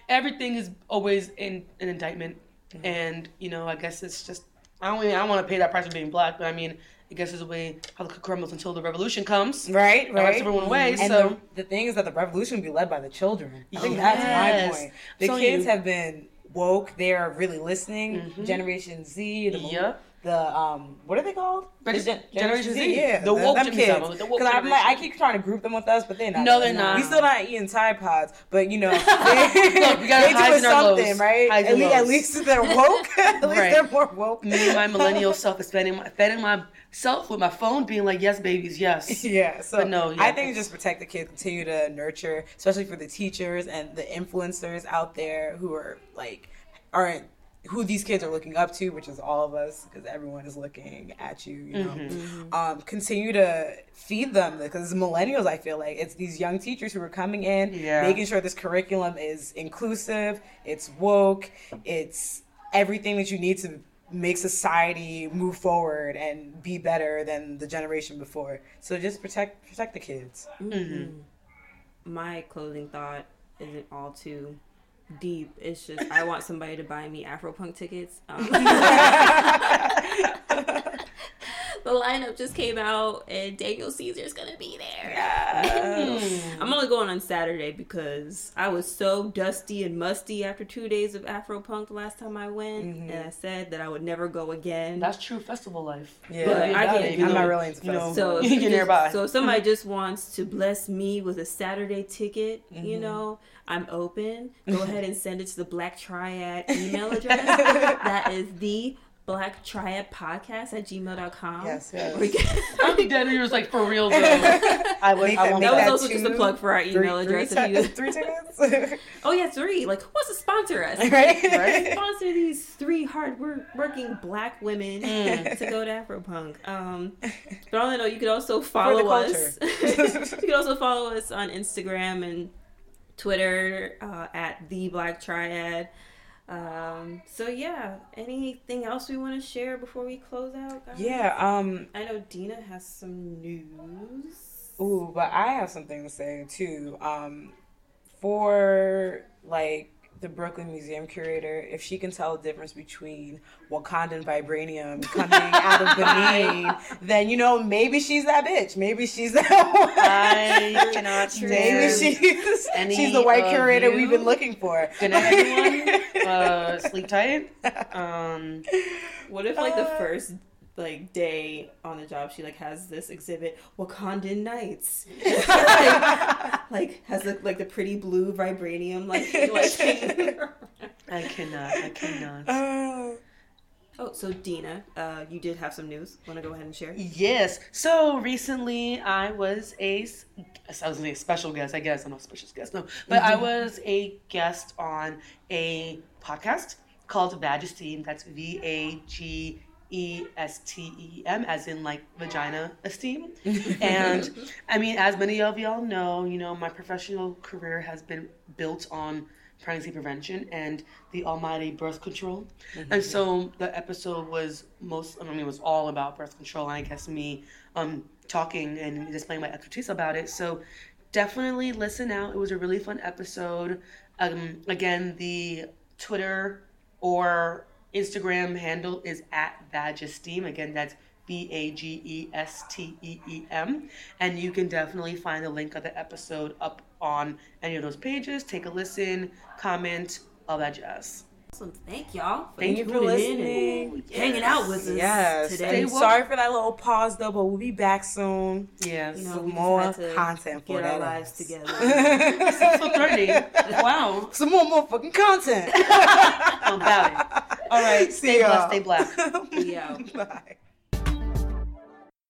everything is always in an indictment. And you know, I guess it's just I don't really, I don't want to pay that price for being black, but I mean, I guess it's a way how the crumbles until the revolution comes. Right, right. everyone away. And so the, the thing is that the revolution will be led by the children. I think Yes. that's my point. The So kids you- have been woke. They are really listening. Mhm. Generation Z, the Yep. The um, what are they called? Reg- The Gen- Generation Z. Yeah, The woke them kids. Savile, the woke Because I'm like, I keep trying to group them with us, but they're not. No, they're not. We still not eating Tide Pods, but you know, they, Look, we got they highs doing and our lows. something, right? Highs At and least, at lows. least they're woke. at least Right. they're more woke. Me and my millennial self is spending my, spending myself with my phone, being like, "Yes, babies, yes." Yeah, so But no, yeah. I think just protect the kids, continue to nurture, especially for the teachers and the influencers out there who are like aren't who these kids are looking up to, which is all of us, because everyone is looking at you. You know, Mm-hmm. um, continue to feed them because millennials. I feel like it's these young teachers who are coming in, Yeah. making sure this curriculum is inclusive, it's woke, it's everything that you need to make society move forward and be better than the generation before. So just protect protect the kids. My closing thought isn't all too deep. It's just I want somebody to buy me Afropunk tickets. Um, the lineup just came out, and Daniel Caesar's gonna be there. I'm only going on Saturday because I was so dusty and musty after two days of Afropunk the last time I went, and I said that I would never go again. That's true festival life. Yeah, But I About can't it, do you I'm not really into you know, festivals. So if you're nearby. so if somebody just wants to bless me with a Saturday ticket, you Mm-hmm. know, I'm open. Go ahead and send it to the Black Triad email address. that is the Black Triad Podcast at gmail.com. Yes, yes. We can- I'm dead. He was like, for real though. I would. Make I that- want that was that also just a plug for our email three, address. if you, three tickets, oh yeah, three. Like who wants to sponsor us? right? Right? Sponsor these three hard wor- working black women Mm. to go to Afropunk. Um, but all in all, you could also follow us. you can also follow us on Instagram and Twitter uh, at the Black Triad. Um, so yeah, anything else we want to share before we close out? Guys? Yeah. Um. I know Dera has some news. Ooh, but I have something to say too. Um, for like the Brooklyn Museum curator, if she can tell the difference between Wakandan vibranium coming out of Benin, then you know maybe she's that bitch. Maybe she's that one. I cannot Maybe she's she's the white curator you. we've been looking for. Good night, everyone. Uh, sleep tight. Um, What if like the Uh, first like day on the job she like has this exhibit Wakandan Nights. like, like has the, like the pretty blue vibranium like like. I cannot. I cannot. Uh, Oh, so Dera, uh, you did have some news. Want to go ahead and share? Yes. So recently, I was a, s- I was a special guest. I guess I'm not a special guest, no, but I was a guest on a podcast called Vag Esteem. That's V A G E S T E M, as in like vagina esteem. and I mean, as many of y'all know, you know, my professional career has been built on pregnancy prevention and the almighty birth control. And so the episode was most, I mean, it was all about birth control. And I guess me um, talking and displaying my expertise about it. So definitely listen out. It was a really fun episode. Um, again, the Twitter or Instagram handle is at Vagesteem. Again, that's B A G E S T E E M. And you can definitely find the link of the episode up on any of those pages. Take a listen, comment, all that jazz. Awesome. Thank y'all for Thank you for listening. and hanging out with us yes. today. And sorry for that little pause though, but we'll be back soon. Yes. You know, Some more content for get our lives ass. together. so threatening. wow. Some more motherfucking content. About it. All right. See Stay y'all. blessed, stay black. We. Bye.